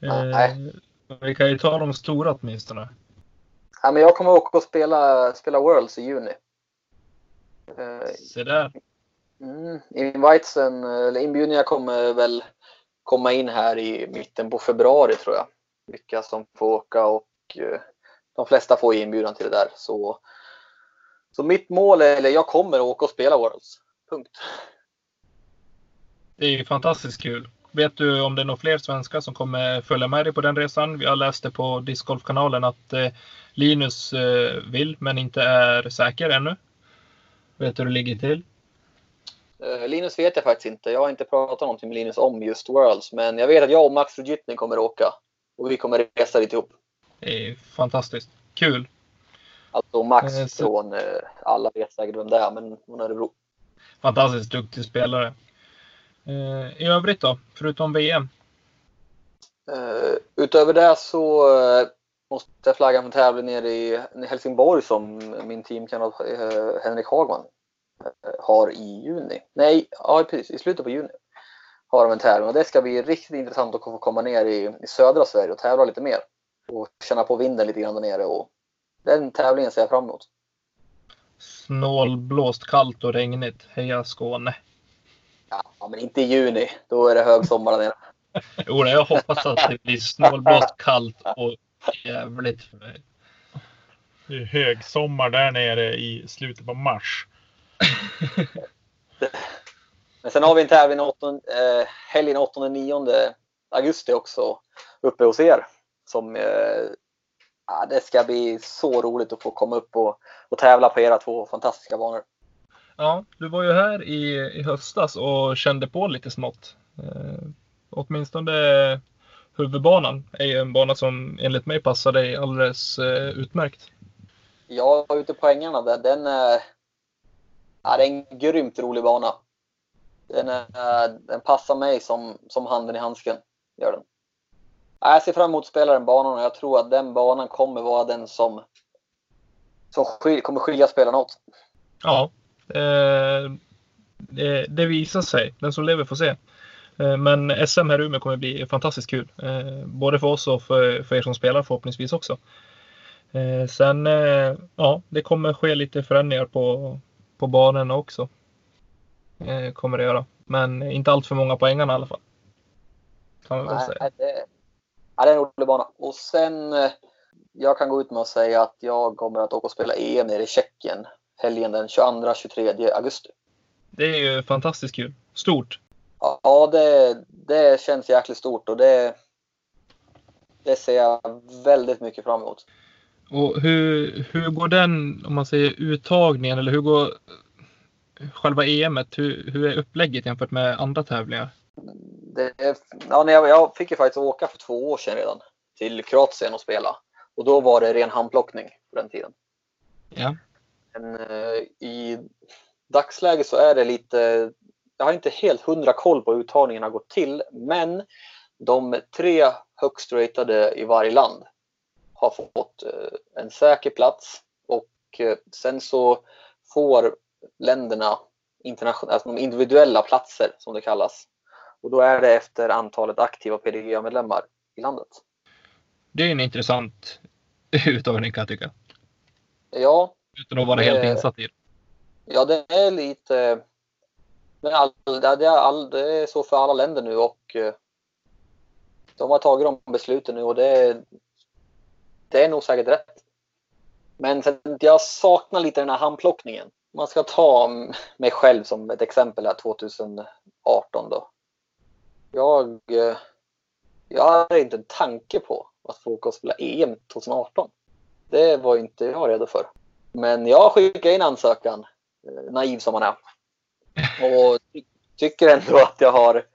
Eh, vi kan ju ta de stora åtminstone. Ja, men jag kommer åka och spela, spela Worlds i juni. Eh, Se där. Mm, invitesen, eller inbjudningar kommer väl komma in här i mitten på februari tror jag. Vilka som får åka och eh, de flesta får inbjudan till det där. Så, så mitt mål är, eller jag kommer att åka och spela Worlds. Punkt. Det är ju fantastiskt kul. Vet du om det är några fler svenskar som kommer följa med dig på den resan? Jag läste på Discgolfkanalen att eh, Linus eh, vill men inte är säker ännu. Vet du hur det ligger till? Linus vet jag faktiskt inte. Jag har inte pratat någonting med Linus om just Worlds. Men jag vet att jag och Max Rujitny kommer åka. Och vi kommer resa dit ihop. Det är fantastiskt. Kul! Alltså Max eh, från, eh, alla vet säkert vem det är, men från Örebro. Fantastiskt duktig spelare. Eh, I övrigt då, förutom VM? Uh, utöver det så uh, måste jag flagga för tävling nere i Helsingborg som min teamkamrat uh, Henrik Hagman har i juni. Nej, ja, precis, i slutet på juni har de en tävling och det ska bli riktigt intressant att få komma ner i, i södra Sverige och tävla lite mer. Och känna på vinden lite grann där nere och den tävlingen ser jag fram emot. Snålblåst, kallt och regnigt. Heja Skåne! Ja, men inte i juni. Då är det högsommar där nere. *laughs* jo, jag hoppas att det blir snålblåst, kallt och jävligt för dig. Det är högsommar där nere i slutet på mars. *laughs* Men sen har vi en tävling eh, helgen 8-9 augusti också uppe hos er. Som, eh, ja, det ska bli så roligt att få komma upp och, och tävla på era två fantastiska banor. Ja, du var ju här i, i höstas och kände på lite smått. Eh, åtminstone huvudbanan är ju en bana som enligt mig passar dig alldeles eh, utmärkt. Ja, ute på ängarna där, den är, ja, det är en grymt rolig bana. Den, är, den passar mig som, som handen i handsken. Gör den. Jag ser fram emot att spela den banan och jag tror att den banan kommer vara den som, som skil, kommer skilja spelarna åt. Ja, eh, det, det, visar sig. Den som lever får se. Eh, men SM här i Umeå kommer bli fantastiskt kul. Eh, både för oss och för, för er som spelar förhoppningsvis också. Eh, sen, eh, ja, det kommer ske lite förändringar på, på banorna också. Eh, kommer det göra. Men inte allt för många poängarna i alla fall. Kan man väl säga. Det, ja, det är en rolig bana. Och sen, eh, jag kan gå ut med att säga att jag kommer att åka och spela EM nere i Tjeckien helgen den 22-23 augusti. Det är ju fantastiskt kul. Stort. Ja, det, det känns jäkligt stort och det, det ser jag väldigt mycket fram emot. Och hur, hur går den, om man säger uttagningen, eller hur går själva EMet? Hur, hur är upplägget jämfört med andra tävlingar? Det, ja, jag, jag fick ju faktiskt åka för två år sedan redan till Kroatien och spela. Och då var det ren handplockning på den tiden. Ja. Men, uh, I dagsläget så är det lite, jag har inte helt hundra koll på hur uttagningen har gått till, men de tre högst ratade i varje land har fått uh, en säker plats och uh, sen så får länderna alltså de individuella platser som det kallas. Och då är det efter antalet aktiva PDGA-medlemmar i landet. Det är en intressant *laughs* uttagning kan jag tycka. Ja. Utan att vara det, helt insatt i det. Ja, det är lite... Men all, det, är all, det är så för alla länder nu och eh, de har tagit de besluten nu och det, det är nog säkert rätt. Men jag saknar lite den här handplockningen man ska ta mig själv som ett exempel här 2018 då. Jag, eh, jag hade inte en tanke på att få åka och spela EM 2018. Det var inte jag redo för. Men jag skickade in ansökan, eh, naiv som man är. Och ty tycker ändå att jag har,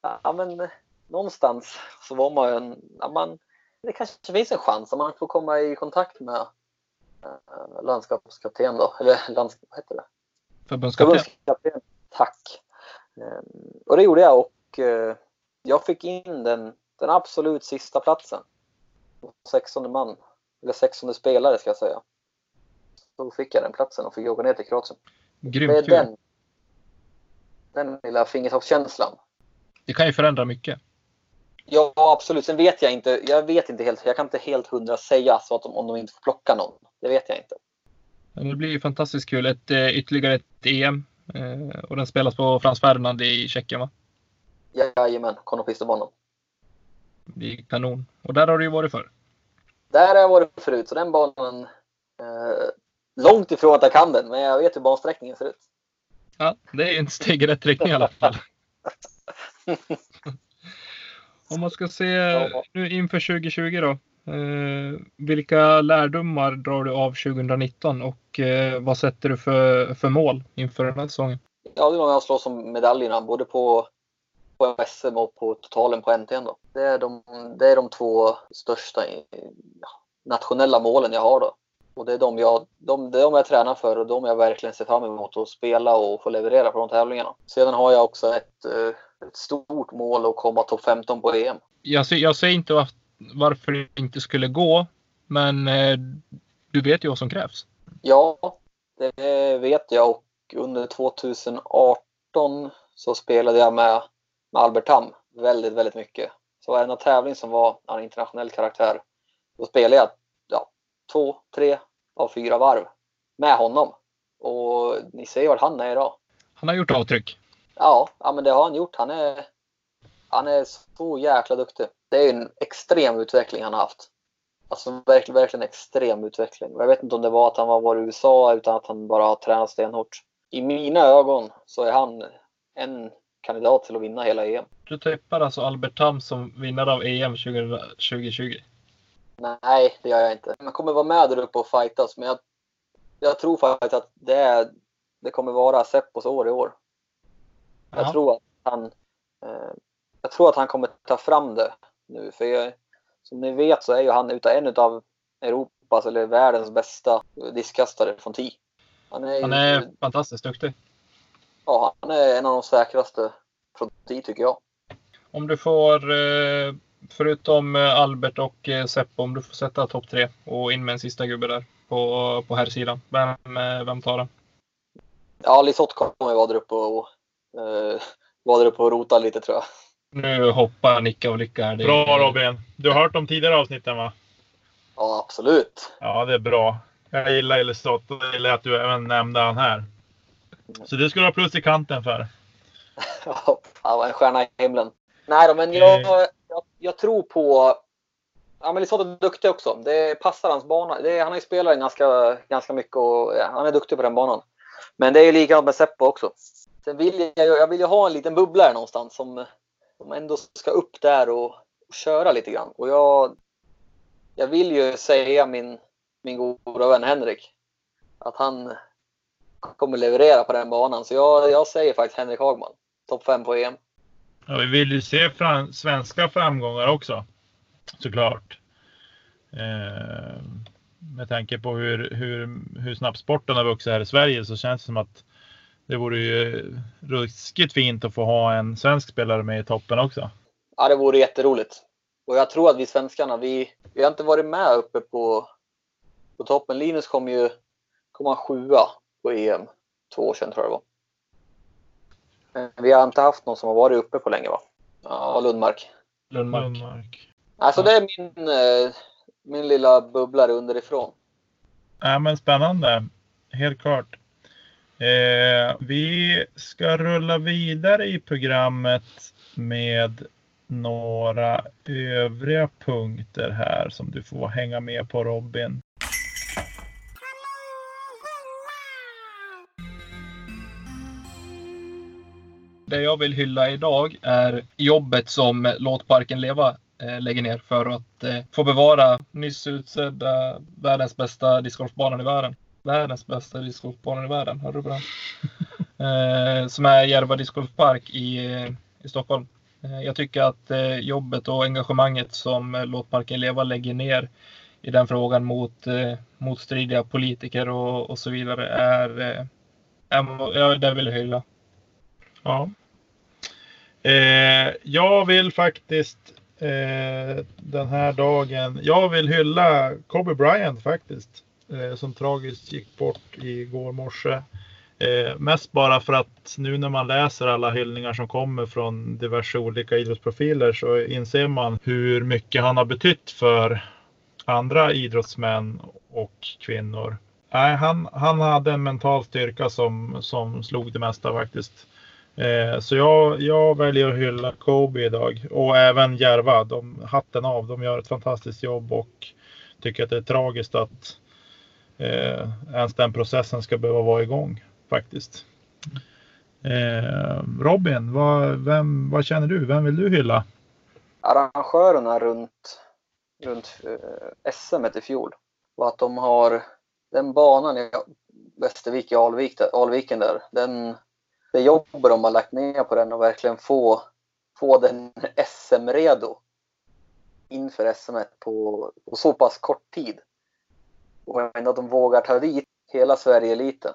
ja men någonstans så var man, ja, man det kanske finns en chans att man får komma i kontakt med Eh, landskapskapten då, eller lands, vad heter det? Förbundskapten. Förbundskapten. Tack. Ehm, och det gjorde jag och eh, jag fick in den, den absolut sista platsen. 16 man, eller 16 spelare ska jag säga. Då fick jag den platsen och fick åka ner till Kroatien. Grymt kul. Den, den lilla fingertoppskänslan. Det kan ju förändra mycket. Ja, absolut. Sen vet jag inte. Jag vet inte helt. Jag kan inte helt hundra säga så att de, om de inte får plocka någon. Det vet jag inte. Det blir fantastiskt kul. Ett, eh, ytterligare ett EM. Eh, och den spelas på Frans Ferdinand i Tjeckien va? Jajamän, Konopistbanan. Det blir kanon. Och där har du ju varit förr. Där har jag varit förut, så den banan... Eh, långt ifrån att jag kan den, men jag vet hur bansträckningen ser ut. Ja, det är en steg i rätt riktning i alla fall. *laughs* Om man ska se nu inför 2020 då. Eh, vilka lärdomar drar du av 2019 och eh, vad sätter du för, för mål inför den här säsongen? Ja, det är nog jag slåss om medaljerna både på, på SM och på totalen på NTN. Då. Det, är de, det är de två största ja, nationella målen jag har. Då. Och det är de jag, de, det är de jag tränar för och de jag verkligen ser fram emot att spela och få leverera på de tävlingarna. Sedan har jag också ett, eh, ett stort mål att komma topp 15 på EM. Jag, jag säger inte varför det inte skulle gå, men eh, du vet ju vad som krävs. Ja, det vet jag och under 2018 så spelade jag med, med Albert Tam väldigt, väldigt mycket. Så varenda tävling som var av internationell karaktär, då spelade jag ja, två, tre av fyra varv med honom. Och ni ser var han är idag. Han har gjort avtryck. Ja, ja men det har han gjort. Han är, han är så jäkla duktig. Det är en extrem utveckling han har haft. Alltså verkligen, verkligen extrem utveckling. Jag vet inte om det var att han var i USA utan att han bara har tränat stenhårt. I mina ögon så är han en kandidat till att vinna hela EM. Du tippar alltså Albert Tam som vinnare av EM 2020? Nej, det gör jag inte. Man kommer vara med där uppe och fightas, men jag, jag tror faktiskt att det, är, det kommer vara Seppos år i år. Jag tror att han eh, jag tror att han kommer ta fram det nu. För jag, som ni vet så är ju han utav en av Europas eller världens bästa diskkastare från tee. Han är, han är ju, fantastiskt duktig. Ja, han är en av de säkraste från tycker jag. Om du får eh, förutom eh, Albert och eh, Seppo, om du får sätta topp tre och in med en sista gubbe där på, på här sidan. Vem, eh, vem tar den? Ja, Lisotte kommer vara där uppe och, uh, vara där uppe och rota lite tror jag. Nu hoppar Nicka och Lycka här. Bra Robin! Du har hört de tidigare avsnitten va? Ja, absolut. Ja, det är bra. Jag gillar Lisotte och jag gillar att du även nämnde han här. Så det ska du ha plus i kanten för. *laughs* Ja, en stjärna i himlen. Nej då, men jag, jag, jag tror på... Ja, men Lisotte är duktig också. Det passar hans bana. Det, han har ju spelat ganska, ganska mycket och ja, han är duktig på den banan. Men det är ju likadant med Seppo också. Sen vill jag, jag vill ju ha en liten bubblare någonstans som, som ändå ska upp där och, och köra lite grann. Och jag, jag vill ju säga min, min goda vän Henrik att han kommer leverera på den banan. Så jag, jag säger faktiskt Henrik Hagman. Topp 5 på EM. Ja, vi vill ju se fram svenska framgångar också. Såklart. Eh, med tanke på hur, hur, hur snabbt sporten har vuxit här i Sverige så känns det som att det vore ju ruskigt fint att få ha en svensk spelare med i toppen också. Ja, det vore jätteroligt. Och jag tror att vi svenskarna, vi, vi har inte varit med uppe på, på toppen. Linus kom ju kom han sjua på EM två år sedan tror jag det var. Vi har inte haft någon som har varit uppe på länge va? Ja, Lundmark. Lundmark. Lundmark. Alltså det är min, eh, min lilla bubblare underifrån. Ja, men spännande. Helt klart. Eh, vi ska rulla vidare i programmet med några övriga punkter här som du får hänga med på Robin. Det jag vill hylla idag är jobbet som Låt Parken Leva eh, lägger ner för att eh, få bevara nyss utsedda världens bästa discgolfbanan i världen. Världens bästa discgolfbanan i världen, hörde du på den? *laughs* eh, som är Järva discgolfpark i, i Stockholm. Jag tycker att jobbet och engagemanget som Låt Parken Leva lägger ner i den frågan mot motstridiga politiker och, och så vidare är, är, är det vill jag hylla. Ja. Eh, jag vill faktiskt eh, den här dagen, jag vill hylla Kobe Bryant faktiskt. Eh, som tragiskt gick bort igår morse. Eh, mest bara för att nu när man läser alla hyllningar som kommer från diverse olika idrottsprofiler så inser man hur mycket han har betytt för andra idrottsmän och kvinnor. Nej, han, han hade en mental styrka som, som slog det mesta faktiskt. Eh, så jag, jag väljer att hylla Kobe idag och även Järva. De, hatten av, de gör ett fantastiskt jobb och tycker att det är tragiskt att eh, ens den processen ska behöva vara igång faktiskt. Eh, Robin, vad, vem, vad känner du? Vem vill du hylla? Arrangörerna runt, runt eh, SM i fjol och att de har den banan i Västervik i Alvik, Alviken där. Den, det jobb de har lagt ner på den och verkligen få, få den SM-redo inför SM på, på så pass kort tid. Och ändå att de vågar ta dit hela Sverige-eliten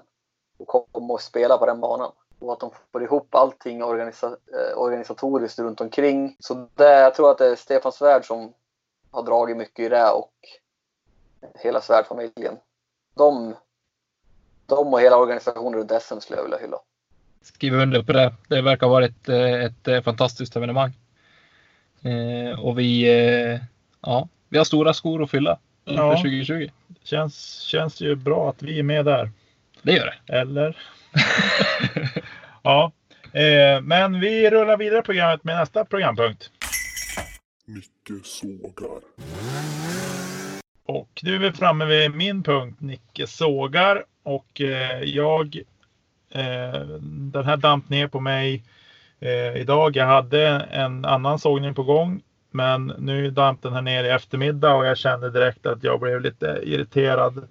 och komma och spela på den banan. Och att de får ihop allting organisa eh, organisatoriskt runt omkring. Så det, jag tror att det är Stefan Svärd som har dragit mycket i det och hela Svärdfamiljen. De, de och hela organisationen runt SM skulle jag vilja hylla skriver under på det. Det verkar ha varit ett, ett eh, fantastiskt evenemang. Eh, och vi, eh, ja, vi har stora skor att fylla inför ja. 2020. Känns, känns ju bra att vi är med där. Det gör det. Eller? *laughs* ja, eh, men vi rullar vidare programmet med nästa programpunkt. Nicke sågar. Och nu är vi framme vid min punkt, Nicke sågar. Och eh, jag Eh, Eh, den här damp ner på mig eh, idag. Jag hade en annan sågning på gång, men nu damp den här ner i eftermiddag och jag kände direkt att jag blev lite irriterad.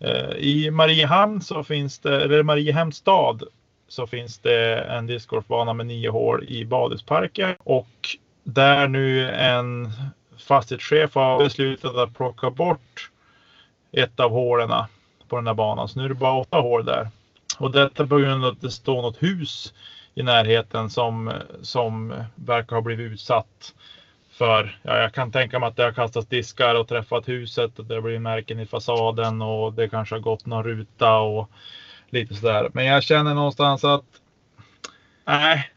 Eh, I Mariehamn så finns det, eller Mariehamns stad så finns det en discgolfbana med nio hål i badhusparken och där nu en fastighetschef har beslutat att plocka bort ett av hålen på den här banan. Så nu är det bara åtta hål där. Och detta på grund av att det står något hus i närheten som, som verkar ha blivit utsatt för, ja, jag kan tänka mig att det har kastats diskar och träffat huset och det har blivit märken i fasaden och det kanske har gått någon ruta och lite sådär. Men jag känner någonstans att nej,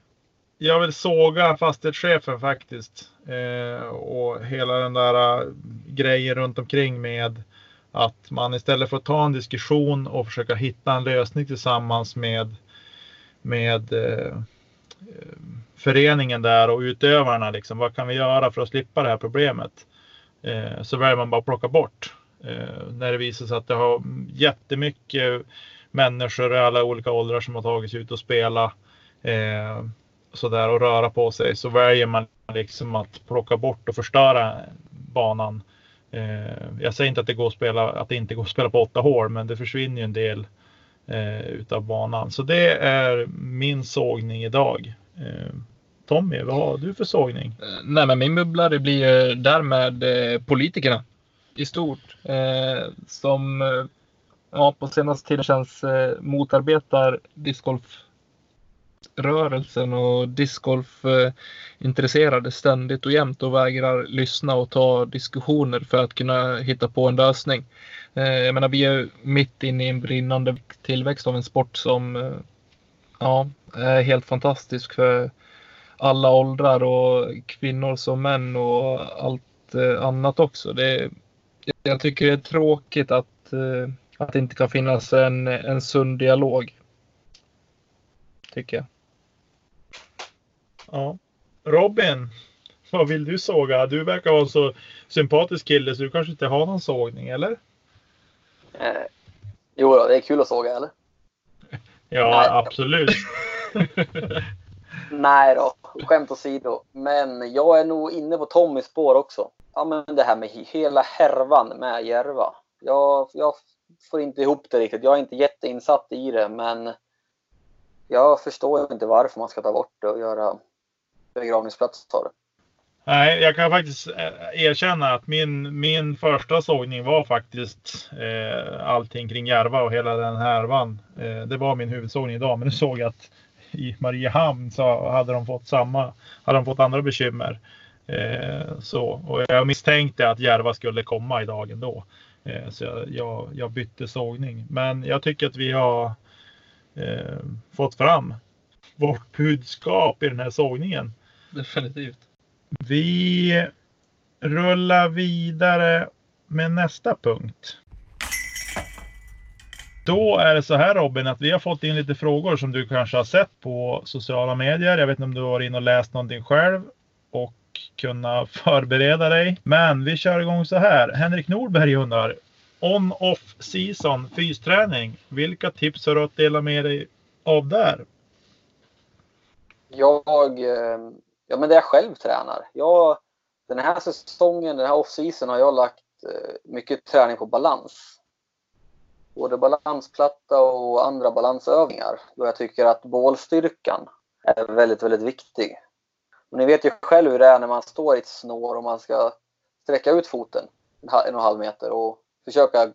jag vill såga fastighetschefen faktiskt. Eh, och hela den där eh, grejen runt omkring med att man istället för att ta en diskussion och försöka hitta en lösning tillsammans med, med eh, föreningen där och utövarna. Liksom, vad kan vi göra för att slippa det här problemet? Eh, så väljer man bara att plocka bort. Eh, när det visar sig att det har jättemycket människor i alla olika åldrar som har tagit sig ut och spela eh, sådär och röra på sig så väljer man liksom att plocka bort och förstöra banan. Eh, jag säger inte att det, går att, spela, att det inte går att spela på åtta hål, men det försvinner ju en del eh, utav banan. Så det är min sågning idag. Eh, Tommy, vad har du för sågning? Eh, nej, men min bubblare blir därmed eh, politikerna i stort. Eh, som eh, ja, på senaste tiden känns eh, motarbetar rörelsen och discgolfintresserade eh, ständigt och jämt och vägrar lyssna och ta diskussioner för att kunna hitta på en lösning. Eh, jag menar, vi är mitt inne i en brinnande tillväxt av en sport som eh, ja, är helt fantastisk för alla åldrar och kvinnor som män och allt annat också. Det, jag tycker det är tråkigt att, att det inte kan finnas en, en sund dialog. Tycker jag. Ja. Robin, vad vill du såga? Du verkar vara en så sympatisk kille så du kanske inte har någon sågning, eller? Eh, jo, det är kul att såga, eller? *laughs* Ja, Nej. absolut. *laughs* Nej då, skämt åsido. Men jag är nog inne på Tommys spår också. Ja, men det här med hela härvan med Järva. Jag, jag får inte ihop det riktigt. Jag är inte jätteinsatt i det, men jag förstår inte varför man ska ta bort det och göra begravningsplats av du. Nej, jag kan faktiskt eh, erkänna att min, min första sågning var faktiskt eh, allting kring Järva och hela den härvan. Eh, det var min huvudsågning idag, men nu såg jag att i Mariehamn så hade de fått samma, hade de fått andra bekymmer. Eh, så, och jag misstänkte att Järva skulle komma idag ändå. Eh, så jag, jag, jag, bytte sågning. Men jag tycker att vi har eh, fått fram vårt budskap i den här sågningen. Definitivt. Vi rullar vidare med nästa punkt. Då är det så här Robin att vi har fått in lite frågor som du kanske har sett på sociala medier. Jag vet inte om du har varit inne och läst någonting själv och kunna *laughs* förbereda dig. Men vi kör igång så här. Henrik Nordberg undrar On-off season fysträning. Vilka tips har du att dela med dig av där? Jag, eh, ja men det jag själv tränar. Jag, den här säsongen, den här off-season har jag lagt eh, mycket träning på balans både balansplatta och andra balansövningar. Då jag tycker att bålstyrkan är väldigt, väldigt viktig. Och ni vet ju själv hur det är när man står i ett snår och man ska sträcka ut foten en och en halv meter och försöka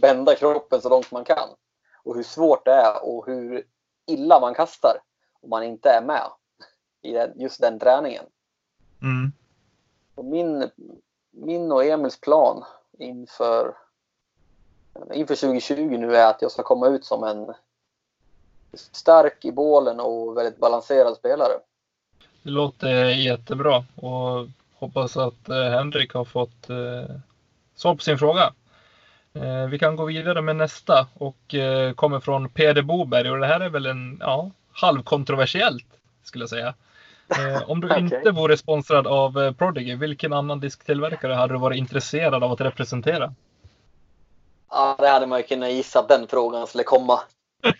bända kroppen så långt man kan. Och hur svårt det är och hur illa man kastar om man inte är med i just den träningen. Mm. Och min, min och Emils plan inför inför 2020 nu är att jag ska komma ut som en stark i bålen och väldigt balanserad spelare. Det låter jättebra och hoppas att eh, Henrik har fått eh, svar på sin fråga. Eh, vi kan gå vidare med nästa och kommer från Peder Boberg och det här är väl en ja, halvkontroversiellt skulle jag säga. Eh, om du *laughs* okay. inte vore sponsrad av eh, Prodigy, vilken annan disktillverkare hade du varit intresserad av att representera? Ja, det hade man ju kunnat gissa att den frågan skulle komma. *laughs*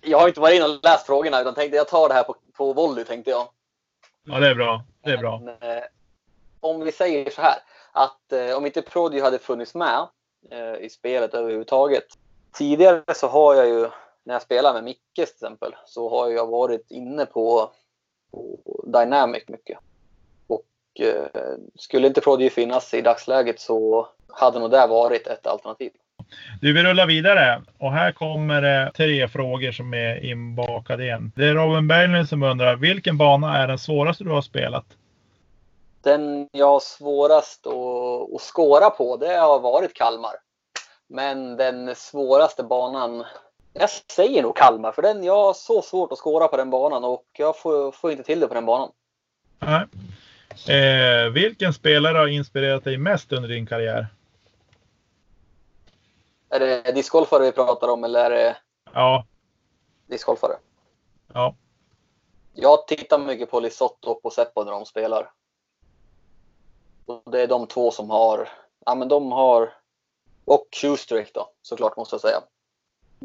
jag har inte varit inne och läst frågorna utan tänkte jag tar det här på, på volley tänkte jag. Ja, det är bra. Det är bra. Men, eh, om vi säger så här att eh, om inte Prodigy hade funnits med eh, i spelet överhuvudtaget. Tidigare så har jag ju när jag spelar med Micke till exempel så har jag varit inne på, på Dynamic mycket. Och eh, skulle inte Prodigy finnas i dagsläget så hade nog det varit ett alternativ. Du, vi rullar vidare och här kommer det tre frågor som är inbakade igen. Det är Robin Berglund som undrar, vilken bana är den svåraste du har spelat? Den jag har svårast att, att skåra på, det har varit Kalmar. Men den svåraste banan, jag säger nog Kalmar, för den, jag har så svårt att skåra på den banan och jag får, får inte till det på den banan. Nej. Eh, vilken spelare har inspirerat dig mest under din karriär? Är det discgolfare vi pratar om eller är det Ja. discgolfare? Ja. Jag tittar mycket på Lisotto och på Seppo när de spelar. Och det är de två som har, ja men de har, och Shoestrick då såklart måste jag säga.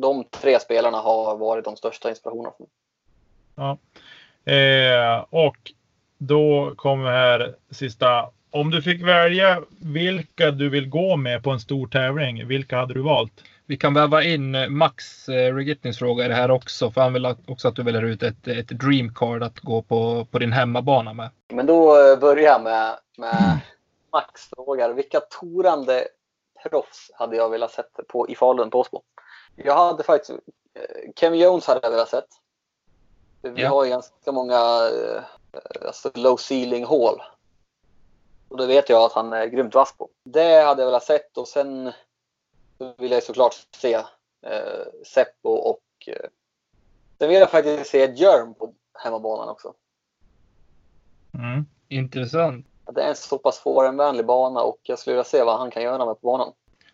De tre spelarna har varit de största inspirationerna för mig. ja. Eh, och då kommer här sista. Om du fick välja vilka du vill gå med på en stor tävling, vilka hade du valt? Vi kan väva in eh, Max eh, Regitnys fråga i det här också. För han vill också att du väljer ut ett, ett dream card att gå på, på din hemmabana med. Men då eh, börjar jag med, med *clears throat* Max frågar vilka torande proffs hade jag velat sett på, i Falun på Åsbo? Jag hade faktiskt, eh, Kevin Jones hade jag velat sett. Vi Ja. har ju ganska många eh, alltså low ceiling hål. Och det vet jag att han är grymt vass på. Det hade jag velat sett och sen vill jag såklart se eh, Seppo och eh, sen vill jag faktiskt se Germ på hemmabanan också. Mm. Intressant. Det är en så pass forehandvänlig bana och jag skulle vilja se vad han kan göra med på banan.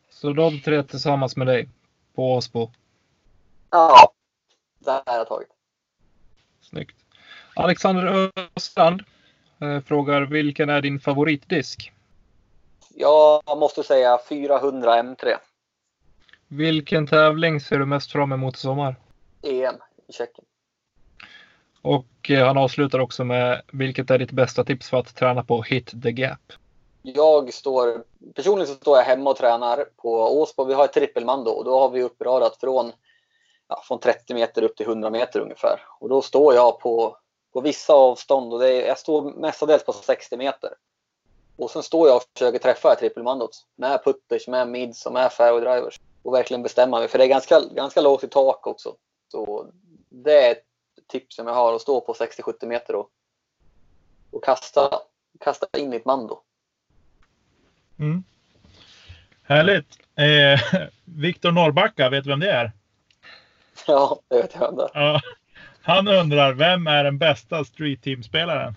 Så de tre tillsammans med dig på Åsbo. Ja, det här har tagit. Snyggt. Alexander Östrand eh, frågar vilken är din favoritdisk? Jag måste säga 400 M3 Vilken tävling ser du mest fram emot i sommar? EM i Tjeckien. Och eh, han avslutar också med vilket är ditt bästa tips för att träna på hit the gap? Jag står, personligen så står jag hemma och tränar på Åsbo. Vi har ett trippelmando och då har vi uppradat från, ja, från 30 meter upp till 100 meter ungefär. Och då står jag på, på vissa avstånd och det är, jag står mestadels på 60 meter. Och sen står jag och försöker träffa det här trippelmandot med putters, med mids och med fairway drivers. Och verkligen bestämma mig, för det är ganska, ganska lågt i tak också. Så det är ett tips som jag har, att stå på 60-70 meter och, och kasta, kasta in i ett mando. Mm. Härligt. Eh, *laughs* Viktor Norrbacka, vet du vem det är? Ja, det vet jag inte. Ja. Han undrar, vem är den bästa Street Team-spelaren?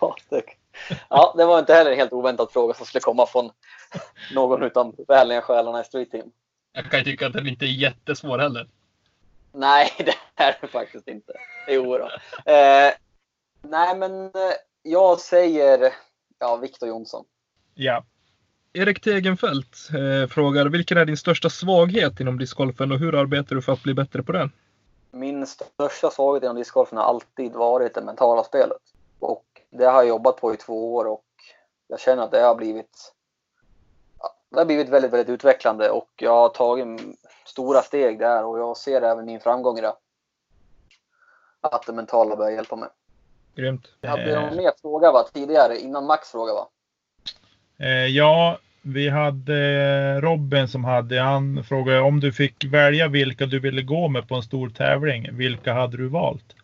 Ja, det, ja, det var inte heller en helt oväntad fråga som skulle komma från någon utan vänliga själarna i Street Team. Jag kan ju tycka att den inte är jättesvår heller. Nej, *laughs* det är det faktiskt inte. Jo då. Eh, nej, men eh, jag säger ja, Viktor Jonsson. Ja. Erik Tegenfält eh, frågar vilken är din största svaghet inom discgolfen och hur arbetar du för att bli bättre på den? Min största svaghet inom discgolfen har alltid varit det mentala spelet. Och det har jag jobbat på i två år och jag känner att det har blivit det har blivit väldigt, väldigt utvecklande och jag har tagit stora steg där och jag ser även min framgång i det. Att det mentala börjar hjälpa mig. Grymt. Jag hade Eh. någon mer fråga va, tidigare innan Max fråga va? Eh, ja, vi hade Robin som hade, han frågade om du fick välja vilka du ville gå med på en stor tävling, vilka hade du valt?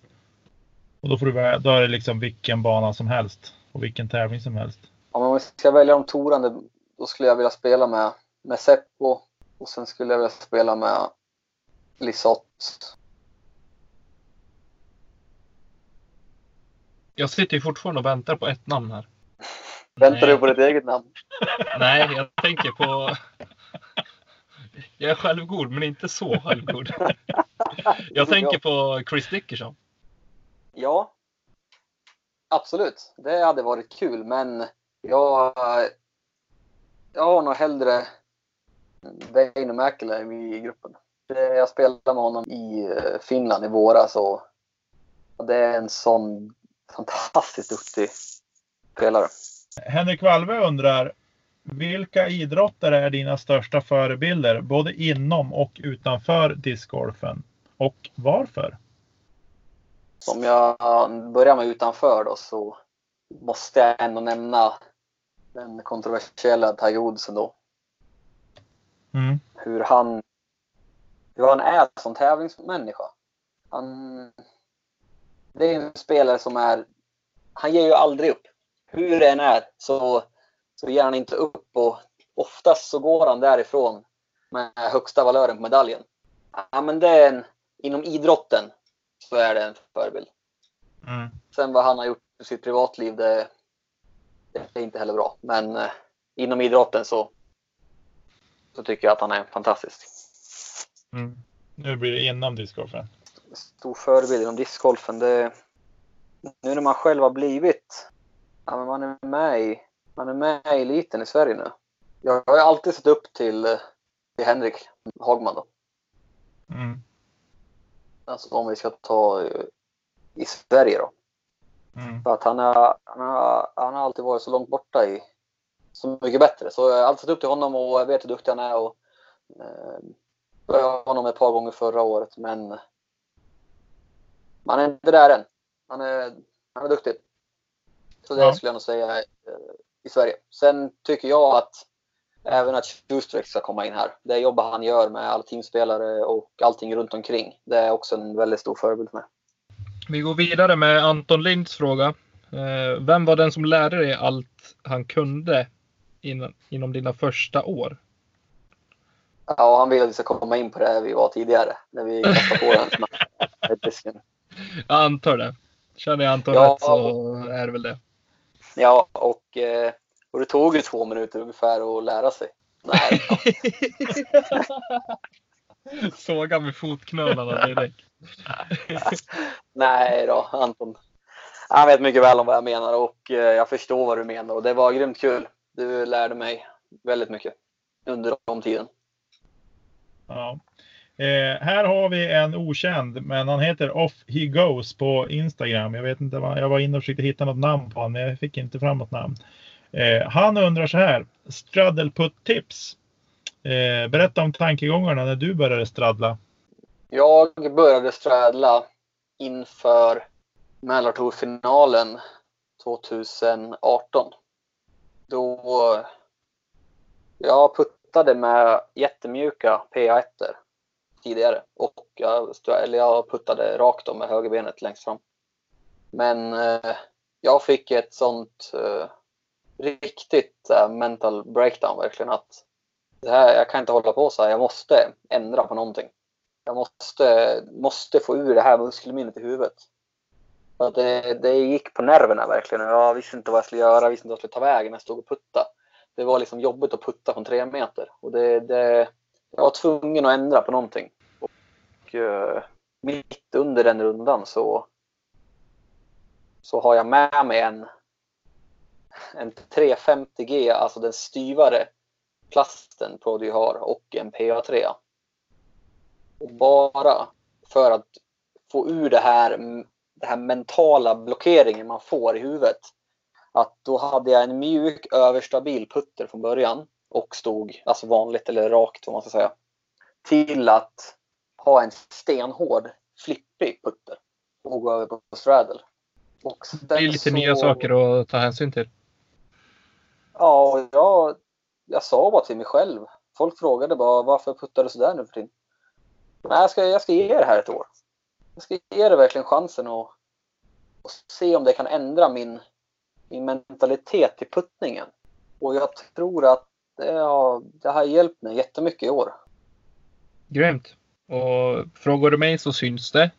Och då får du välja, då är det liksom vilken bana som helst och vilken tävling som helst. Om vi ska välja de torande då skulle jag vilja spela med, med Seppo och sen skulle jag vilja spela med Lisotte. Jag sitter ju fortfarande och väntar på ett namn här. Väntar du på ditt eget namn? Nej, jag tänker på... Jag är självgod, men inte så självgod. Jag tänker på Chris Dickerson. Ja. Absolut. Det hade varit kul, men jag, jag har nog hellre Väinö Mäkelä i gruppen. Jag spelade med honom i eh, Finland i våras och och det är en sån fantastiskt duktig spelare. Henrik Walve undrar, vilka idrottare är dina största förebilder, både inom och utanför discgolfen? Och varför? Om jag börjar med utanför då så måste jag ändå nämna den kontroversiella Tiger Woods ändå. Mm. hur han, hur han är som tävlingsmänniska. Han, det är en spelare som är, han ger ju aldrig upp. Hur det än är så, så ger han inte upp och oftast så går han därifrån med högsta valören på medaljen. Ja, men det är en, inom idrotten så är det en förebild. Mm. Sen vad han har gjort i sitt privatliv, det, det är inte heller bra. Men eh, inom idrotten så, så tycker jag att han är fantastisk. Mm. Nu blir det inom discgolfen. Stor förebild inom discgolfen. Det, nu när man själv har blivit, ja, men man är med i, man är med i eliten i Sverige nu. Jag har alltid sett upp till, eh, till Henrik Hagman då. Mm. Alltså om vi ska ta eh, i Sverige då. Mm. För att han, är, han, har, han har alltid varit så långt borta i Så mycket bättre. Så jag har alltid sett upp till honom och jag vet hur duktig han är. Och, eh, jag honom ett par gånger förra året men man är inte där än. Han är, han är duktig. Så det Ja. skulle jag nog säga eh, i Sverige. Sen tycker jag att även att Schustrek ska komma in här. Det jobbet han gör med alla teamspelare och allting runt omkring. Det är också en väldigt stor förebild för mig. Vi går vidare med Anton Linds fråga. Eh, Vem var den som lärde dig allt han kunde inom, inom dina första år? Ja, han vill att vi ska komma in på det vi var tidigare. När vi kastade på den. *laughs* Jag antar det. Känner jag Anton Ja. rätt så är det väl det. Ja, och, eh, och det tog ju två minuter ungefär att lära sig. Nej, *laughs* Såga med fotknölarna direkt. *laughs* nej då, Anton. Han vet mycket väl om vad jag menar och eh, jag förstår vad du menar och det var grymt kul. Du lärde mig väldigt mycket under de tiden. Ja. Eh, här har vi en okänd, men han heter Off He Goes på Instagram. Jag vet inte jag var inne och försökte hitta något namn på honom, men jag fick inte fram något namn. Eh, han undrar så här, straddleputt-tips. Eh, berätta om tankegångarna när du började straddla. Jag började straddla inför Mälartourfinalen 2018. Då jag puttade med jättemjuka PA1 tidigare och jag, eller jag puttade rakt om med högerbenet längst fram. Men eh, jag fick ett sånt eh, riktigt eh, mental breakdown verkligen att det här, jag kan inte hålla på så här. Jag måste ändra på någonting. Jag måste, måste få ur det här muskelminnet i huvudet. Det, det gick på nerverna verkligen. Jag visste inte vad jag skulle göra, jag visste inte vad jag skulle ta vägen när jag stod och putta. Det var liksom jobbigt att putta från tre meter. Och det, det, jag var tvungen att ändra på någonting. Och eh, mitt under den rundan så, så har jag med mig en, en 350G, alltså den styvare plasten Prodi har och en PA3. Och bara för att få ur det här, det här mentala blockeringen man får i huvudet. Att då hade jag en mjuk överstabil putter från början och stod alltså vanligt eller rakt vad man ska säga. Till att ha en stenhård flippig putter och gå över på straddle. Det är lite så- nya saker att ta hänsyn till. Ja, och jag, jag sa bara till mig själv. Folk frågade bara varför puttar du sådär nu för tiden? Nej, jag ska, jag ska ge det här ett år. Jag ska ge det verkligen chansen och, och se om det kan ändra min, min mentalitet till puttningen. Och jag tror att det har, det har hjälpt mig jättemycket i år. Grymt. Och frågar du mig så syns det. Eh,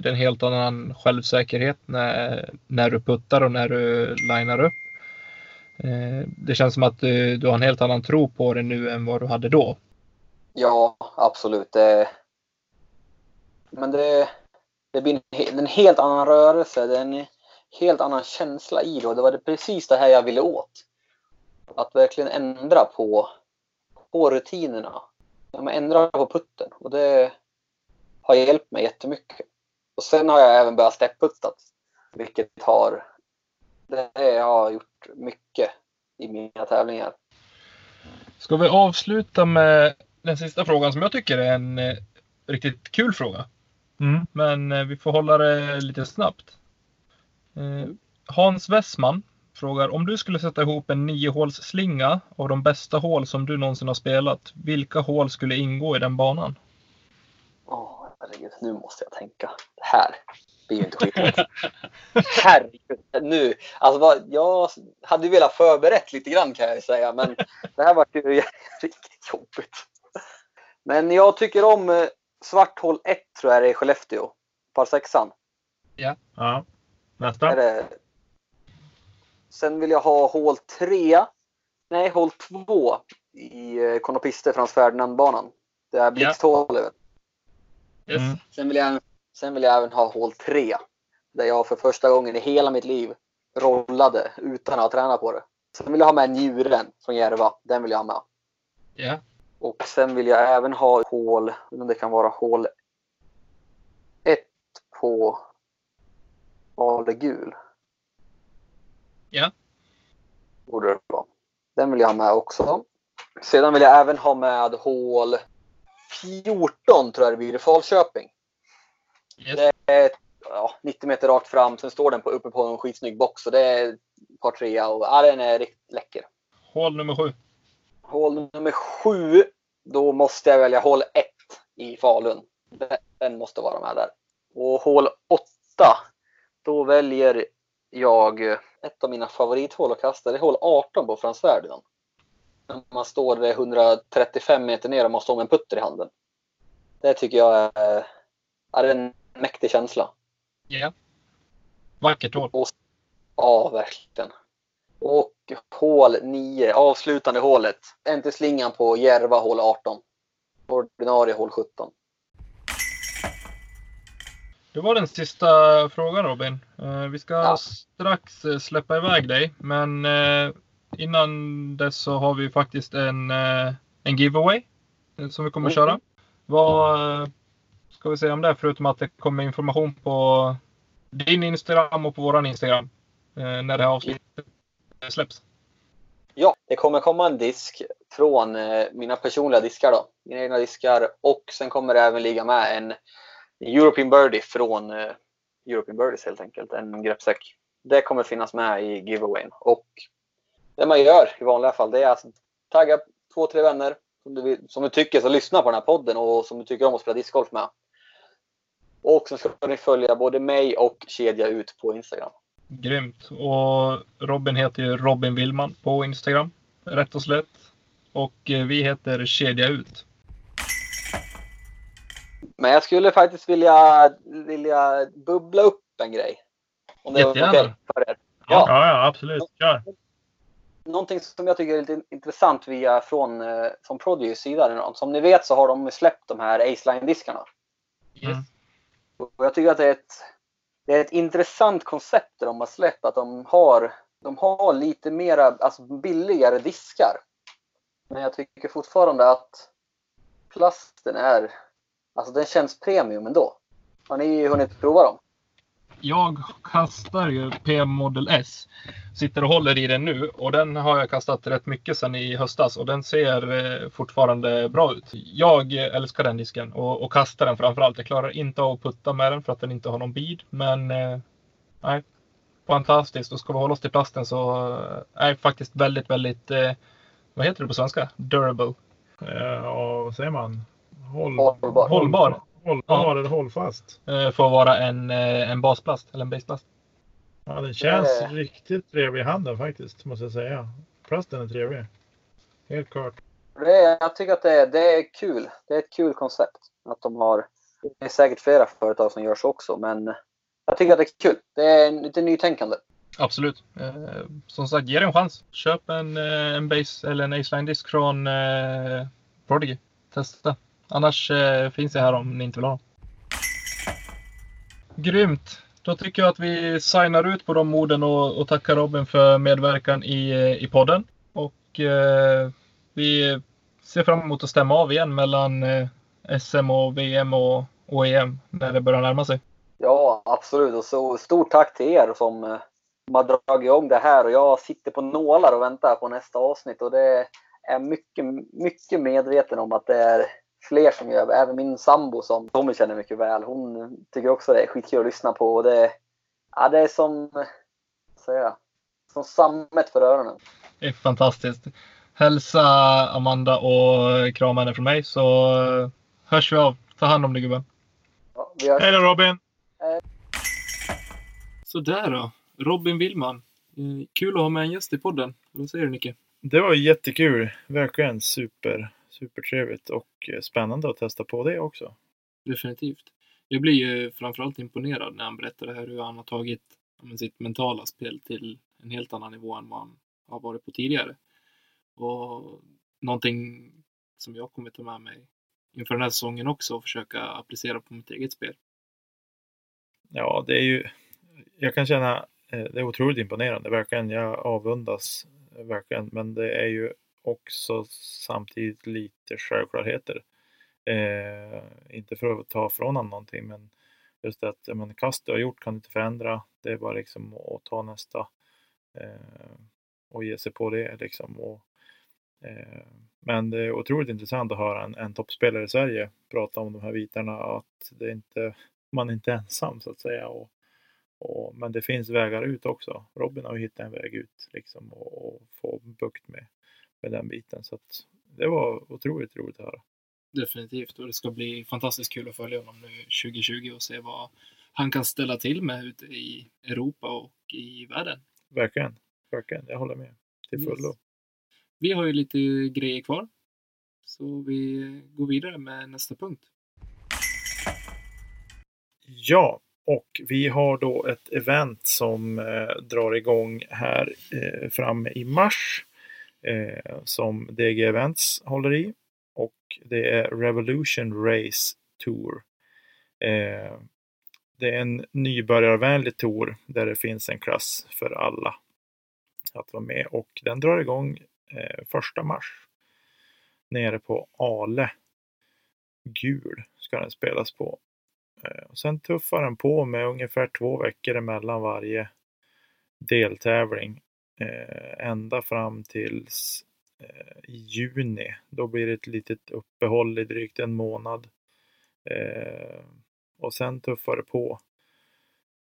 Det är en helt annan självsäkerhet när, när du puttar och när du linar upp. Eh, Det känns som att du, du har en helt annan tro på det nu än vad du hade då. Ja, absolut. Men det, det blir en, en helt annan rörelse. Det är en helt annan känsla i det. Och det var det precis det här jag ville åt. Att verkligen ändra på, på rutinerna. Ja, men ändra på putten. Och det har hjälpt mig jättemycket. Och sen har jag även börjat stepputtat. Vilket har, det har gjort mycket i mina tävlingar. Ska vi avsluta med den sista frågan som jag tycker är en eh, riktigt kul fråga. Mm. Men eh, vi får hålla det lite snabbt. Eh, Hans Westman frågar om du skulle sätta ihop en niohålsslinga av de bästa hål som du någonsin har spelat. Vilka hål skulle ingå i den banan? Åh, herregud, nu måste jag tänka. Det här. blir ju inte skitlätt. Herregud. Nu, alltså vad, jag hade ju velat förberett lite grann kan jag ju säga, men det här var ju *laughs* riktigt jobbigt. Men jag tycker om eh, svart hål 1 tror jag det är i Skellefteå. Par sexan. Ja. Är Nästa. det... Sen vill jag ha hål 3. Nej, hål 2 i eh, Konopiste från Ferdinandbanan. Det är blixthålet. Yes. Mm. Sen vill, jag, sen vill jag även ha hål 3. Där jag för första gången i hela mitt liv rollade utan att ha tränat på det. Sen vill jag ha med njuren från Järva. Den vill jag ha med. Ja. Och sen vill jag även ha hål, om det kan vara hål 1 på Ale gul. Ja. Borde det vara. Den vill jag ha med också. Sedan vill jag även ha med hål 14 tror jag det blir i Falköping. Yes. Det är ja, 90 meter rakt fram. Sen står den på, uppe på en skitsnygg box. Så det är par trea och ja, den är riktigt läcker. Hål nummer sju. Hål nummer sju. Då måste jag välja hål 1 i Falun. Den måste vara med där. Och hål 8. Då väljer jag ett av mina favorithål att kasta. Det är hål 18 på Frans Ferdinand. När man står 135 meter ner och måste ha en putter i handen. Det tycker jag är, är en mäktig känsla. Ja. Vackert hål. Ja, verkligen. Och hål 9, avslutande hålet. Till slingan på Järva hål 18. Ordinarie hål 17. Det var den sista frågan Robin. Eh, Vi ska Ja. strax eh, släppa iväg dig, men eh, innan dess så har vi faktiskt en, en giveaway som vi kommer Mm. köra. Vad ska vi säga om det förutom att det kommer information på din Instagram och på våran Instagram när det här avsnittet släpps? Ja, det kommer komma en disk från mina personliga diskar då. Mina egna diskar. Och sen kommer det även ligga med en European Birdie från eh, European Birdies helt enkelt. En greppsäck. Det kommer finnas med i giveawayn. Och det man gör i vanliga fall det är att tagga två, tre vänner som du, vill, som du tycker ska lyssna på den här podden och som du tycker om att spela discgolf med. Och så ska ni följa både mig och Kedja ut på Instagram. Grymt. Och Robin heter ju Robin Willman på Instagram. Rätt och slätt. Och eh, vi heter Kedja Ut. Men jag skulle faktiskt vilja, vilja bubbla upp en grej. Om det är okej Jättegärna. för er. Ja, Ja. ja, absolut. Kör. Någonting som jag tycker är lite intressant via från, eh, från Prodigy sida. Som ni vet så har de släppt de här Aceline-diskarna. Yes. Mm. Och jag tycker att det är ett, det är ett intressant koncept de har släppt. Att de har, de har lite mera, alltså billigare diskar. Men jag tycker fortfarande att plasten är, alltså den känns premium ändå. Har ni hunnit prova dem? Jag kastar ju PM Model S. Sitter och håller i den nu och den har jag kastat rätt mycket sedan i höstas och den ser eh, fortfarande bra ut. Jag älskar den disken och, och kastar den framförallt. Jag klarar inte av att putta med den för att den inte har någon bid. Men eh, nej, fantastiskt. Och ska vi hålla oss till plasten så eh, är faktiskt väldigt, väldigt, eh, vad heter det på svenska? Durable. Och vad säger man? Håll, Hållbar. Hållbar. Hållbar eller hållfast. Eh, för att vara en, eh, en basplast eller en baseplast. Ja, den känns Det- riktigt trevlig i handen faktiskt, måste jag säga. Plasten är trevlig. Helt klart. Det är, jag tycker att det är, det är kul. Det är ett kul koncept. Att de har, det är säkert flera företag som gör så också, men jag tycker att det är kul. Det är en- lite nytänkande. Absolut. Eh, som sagt, ge det en chans. Köp en, en base eller en Aceline disk från eh, Prodigy. Testa. Annars eh, finns jag här om ni inte vill ha dem. Grymt! Då tycker jag att vi signar ut på de orden och, och tackar Robin för medverkan i, eh, i podden. Och eh, vi ser fram emot att stämma av igen mellan eh, SM och VM och, och EM när det börjar närma sig. Ja, absolut. Och så stort tack till er som, som har dragit igång det här. Och jag sitter på nålar och väntar på nästa avsnitt. Och det är mycket, mycket medveten om att det är fler som gör. Även min sambo som Tommy känner mycket väl. Hon tycker också det är skitkul att lyssna på. Och det, ja, det är som, jag, som sammet för öronen. Det är fantastiskt. Hälsa Amanda och krama henne från mig så hörs vi av. Ta hand om dig gubben. Ja. Hej då Robin! Sådär då. Robin Willman. Eh, Kul att ha med en gäst i podden. Vad säger du Nicke? Det var jättekul. Verkligen super, supertrevligt och eh, spännande att testa på det också. Definitivt. Jag blir ju framförallt imponerad när han berättar det här hur han har tagit men, sitt mentala spel till en helt annan nivå än vad han har varit på tidigare. Och någonting som jag kommer ta med mig inför den här säsongen också och försöka applicera på mitt eget spel. Ja, det är ju, jag kan känna, eh, det är otroligt imponerande, verkligen. Jag avundas eh, verkligen, men det är ju också samtidigt lite självklarheter. Eh, inte för att ta från honom någonting, men just att ja, men, kast du har gjort kan du inte förändra. Det är bara liksom att ta nästa eh, och ge sig på det liksom. Och, eh, men det är otroligt intressant att höra en, en toppspelare i Sverige prata om de här bitarna, att det inte, man är inte ensam så att säga. Och, och, men det finns vägar ut också. Robin har hittat en väg ut liksom och, och få bukt med, med den biten. Så att det var otroligt roligt att höra. Definitivt och det ska bli fantastiskt kul att följa honom nu 2020 och se vad han kan ställa till med ute i Europa och i världen. Verkligen, verkligen. Jag håller med till fullo. Yes. Vi har ju lite grejer kvar. Så vi går vidare med nästa punkt. Ja, och vi har då ett event som eh, drar igång här eh, framme i mars. Eh, som DG Events håller i. Och det är Revolution Race Tour. Eh, det är en nybörjarvänlig tour där det finns en klass för alla att vara med och den drar igång eh, första mars. Nere på Ale. Gul ska den spelas på. Eh, och sen tuffar den på med ungefär två veckor emellan varje deltävling. Eh, ända fram tills eh, i juni. Då blir det ett litet uppehåll i drygt en månad. Eh, och sen tuffar det på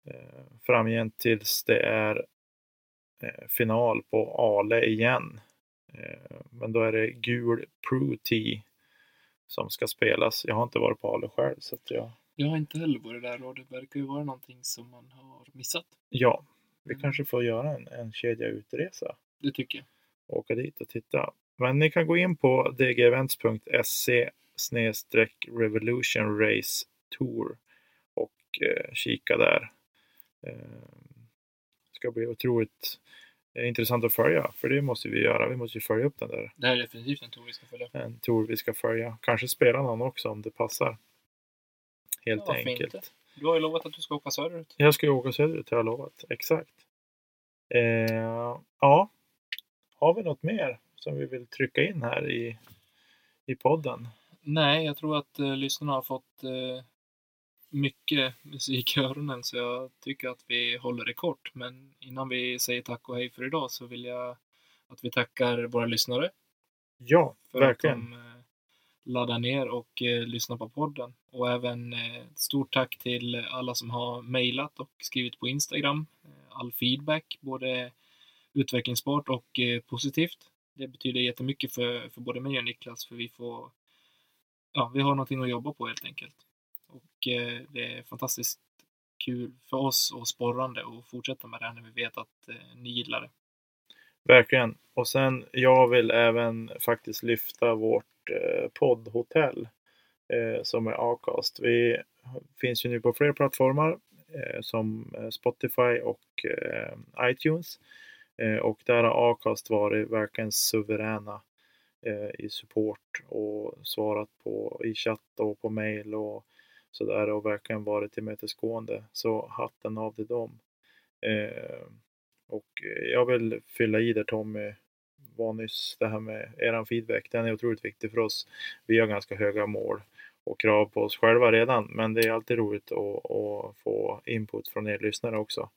eh, framgent tills det är eh, final på Ale igen. Eh, men då är det gul Pro T som ska spelas. Jag har inte varit på Ale själv så att jag... Jag har inte heller varit där och det verkar ju vara någonting som man har missat. Ja, vi kanske får göra en, en kedja utresa. Det tycker jag. åka dit och titta. Men ni kan gå in på dgevents.se revolution race tour och eh, kika där. Eh, ska bli otroligt eh, intressant att följa, för det måste vi göra. Vi måste ju följa upp den där. Det här är definitivt en tour vi ska följa. En tour vi ska följa. Kanske spela någon också om det passar. Helt Ja, enkelt. inte? Du har ju lovat att du ska åka söderut. Jag ska ju åka söderut har jag lovat. Exakt. Eh, ja. Har vi något mer som vi vill trycka in här i, i podden? Nej, jag tror att eh, lyssnarna har fått eh, mycket musik i öronen så jag tycker att vi håller det kort. Men innan vi säger tack och hej för idag så vill jag att vi tackar våra lyssnare Ja, för verkligen ladda ner och eh, lyssna på podden. Och även eh, stort tack till alla som har mejlat och skrivit på Instagram. Eh, all feedback, både utvecklingsbart och eh, positivt. Det betyder jättemycket för, för både mig och Niklas för vi får ja, vi har någonting att jobba på helt enkelt. Och eh, det är fantastiskt kul för oss och sporrande att fortsätta med det här när vi vet att eh, ni gillar det. Verkligen. Och sen, jag vill även faktiskt lyfta vårt eh, poddhotell eh, som är Acast. Vi finns ju nu på fler plattformar eh, som eh, Spotify och eh, iTunes. Eh, och där har Acast varit verkligen suveräna eh, i support och svarat på i chatt och på mail och sådär och verkligen varit tillmötesgående. Så hatten av till dem. Eh, och jag vill fylla i där Tommy var nyss, det här med eran feedback. Den är otroligt viktig för oss. Vi har ganska höga mål och krav på oss själva redan, men det är alltid roligt att, att få input från er lyssnare också.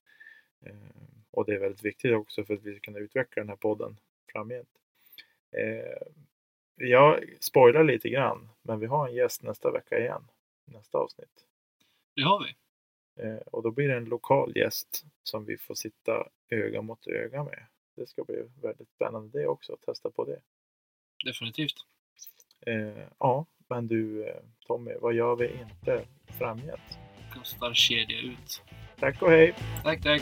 Eh, Och det är väldigt viktigt också för att vi ska kunna utveckla den här podden framgent. Eh, Jag spoilar lite grann, men vi har en gäst nästa vecka igen. Nästa avsnitt. Det har vi. Eh, Och då blir det en lokal gäst som vi får sitta öga mot öga med. Det ska bli väldigt spännande det också, att testa på det. Definitivt. Eh, ja, men du eh, Tommy, vad gör vi inte framgent? Kastar kedja ut. Tack och hej. Tack, tack.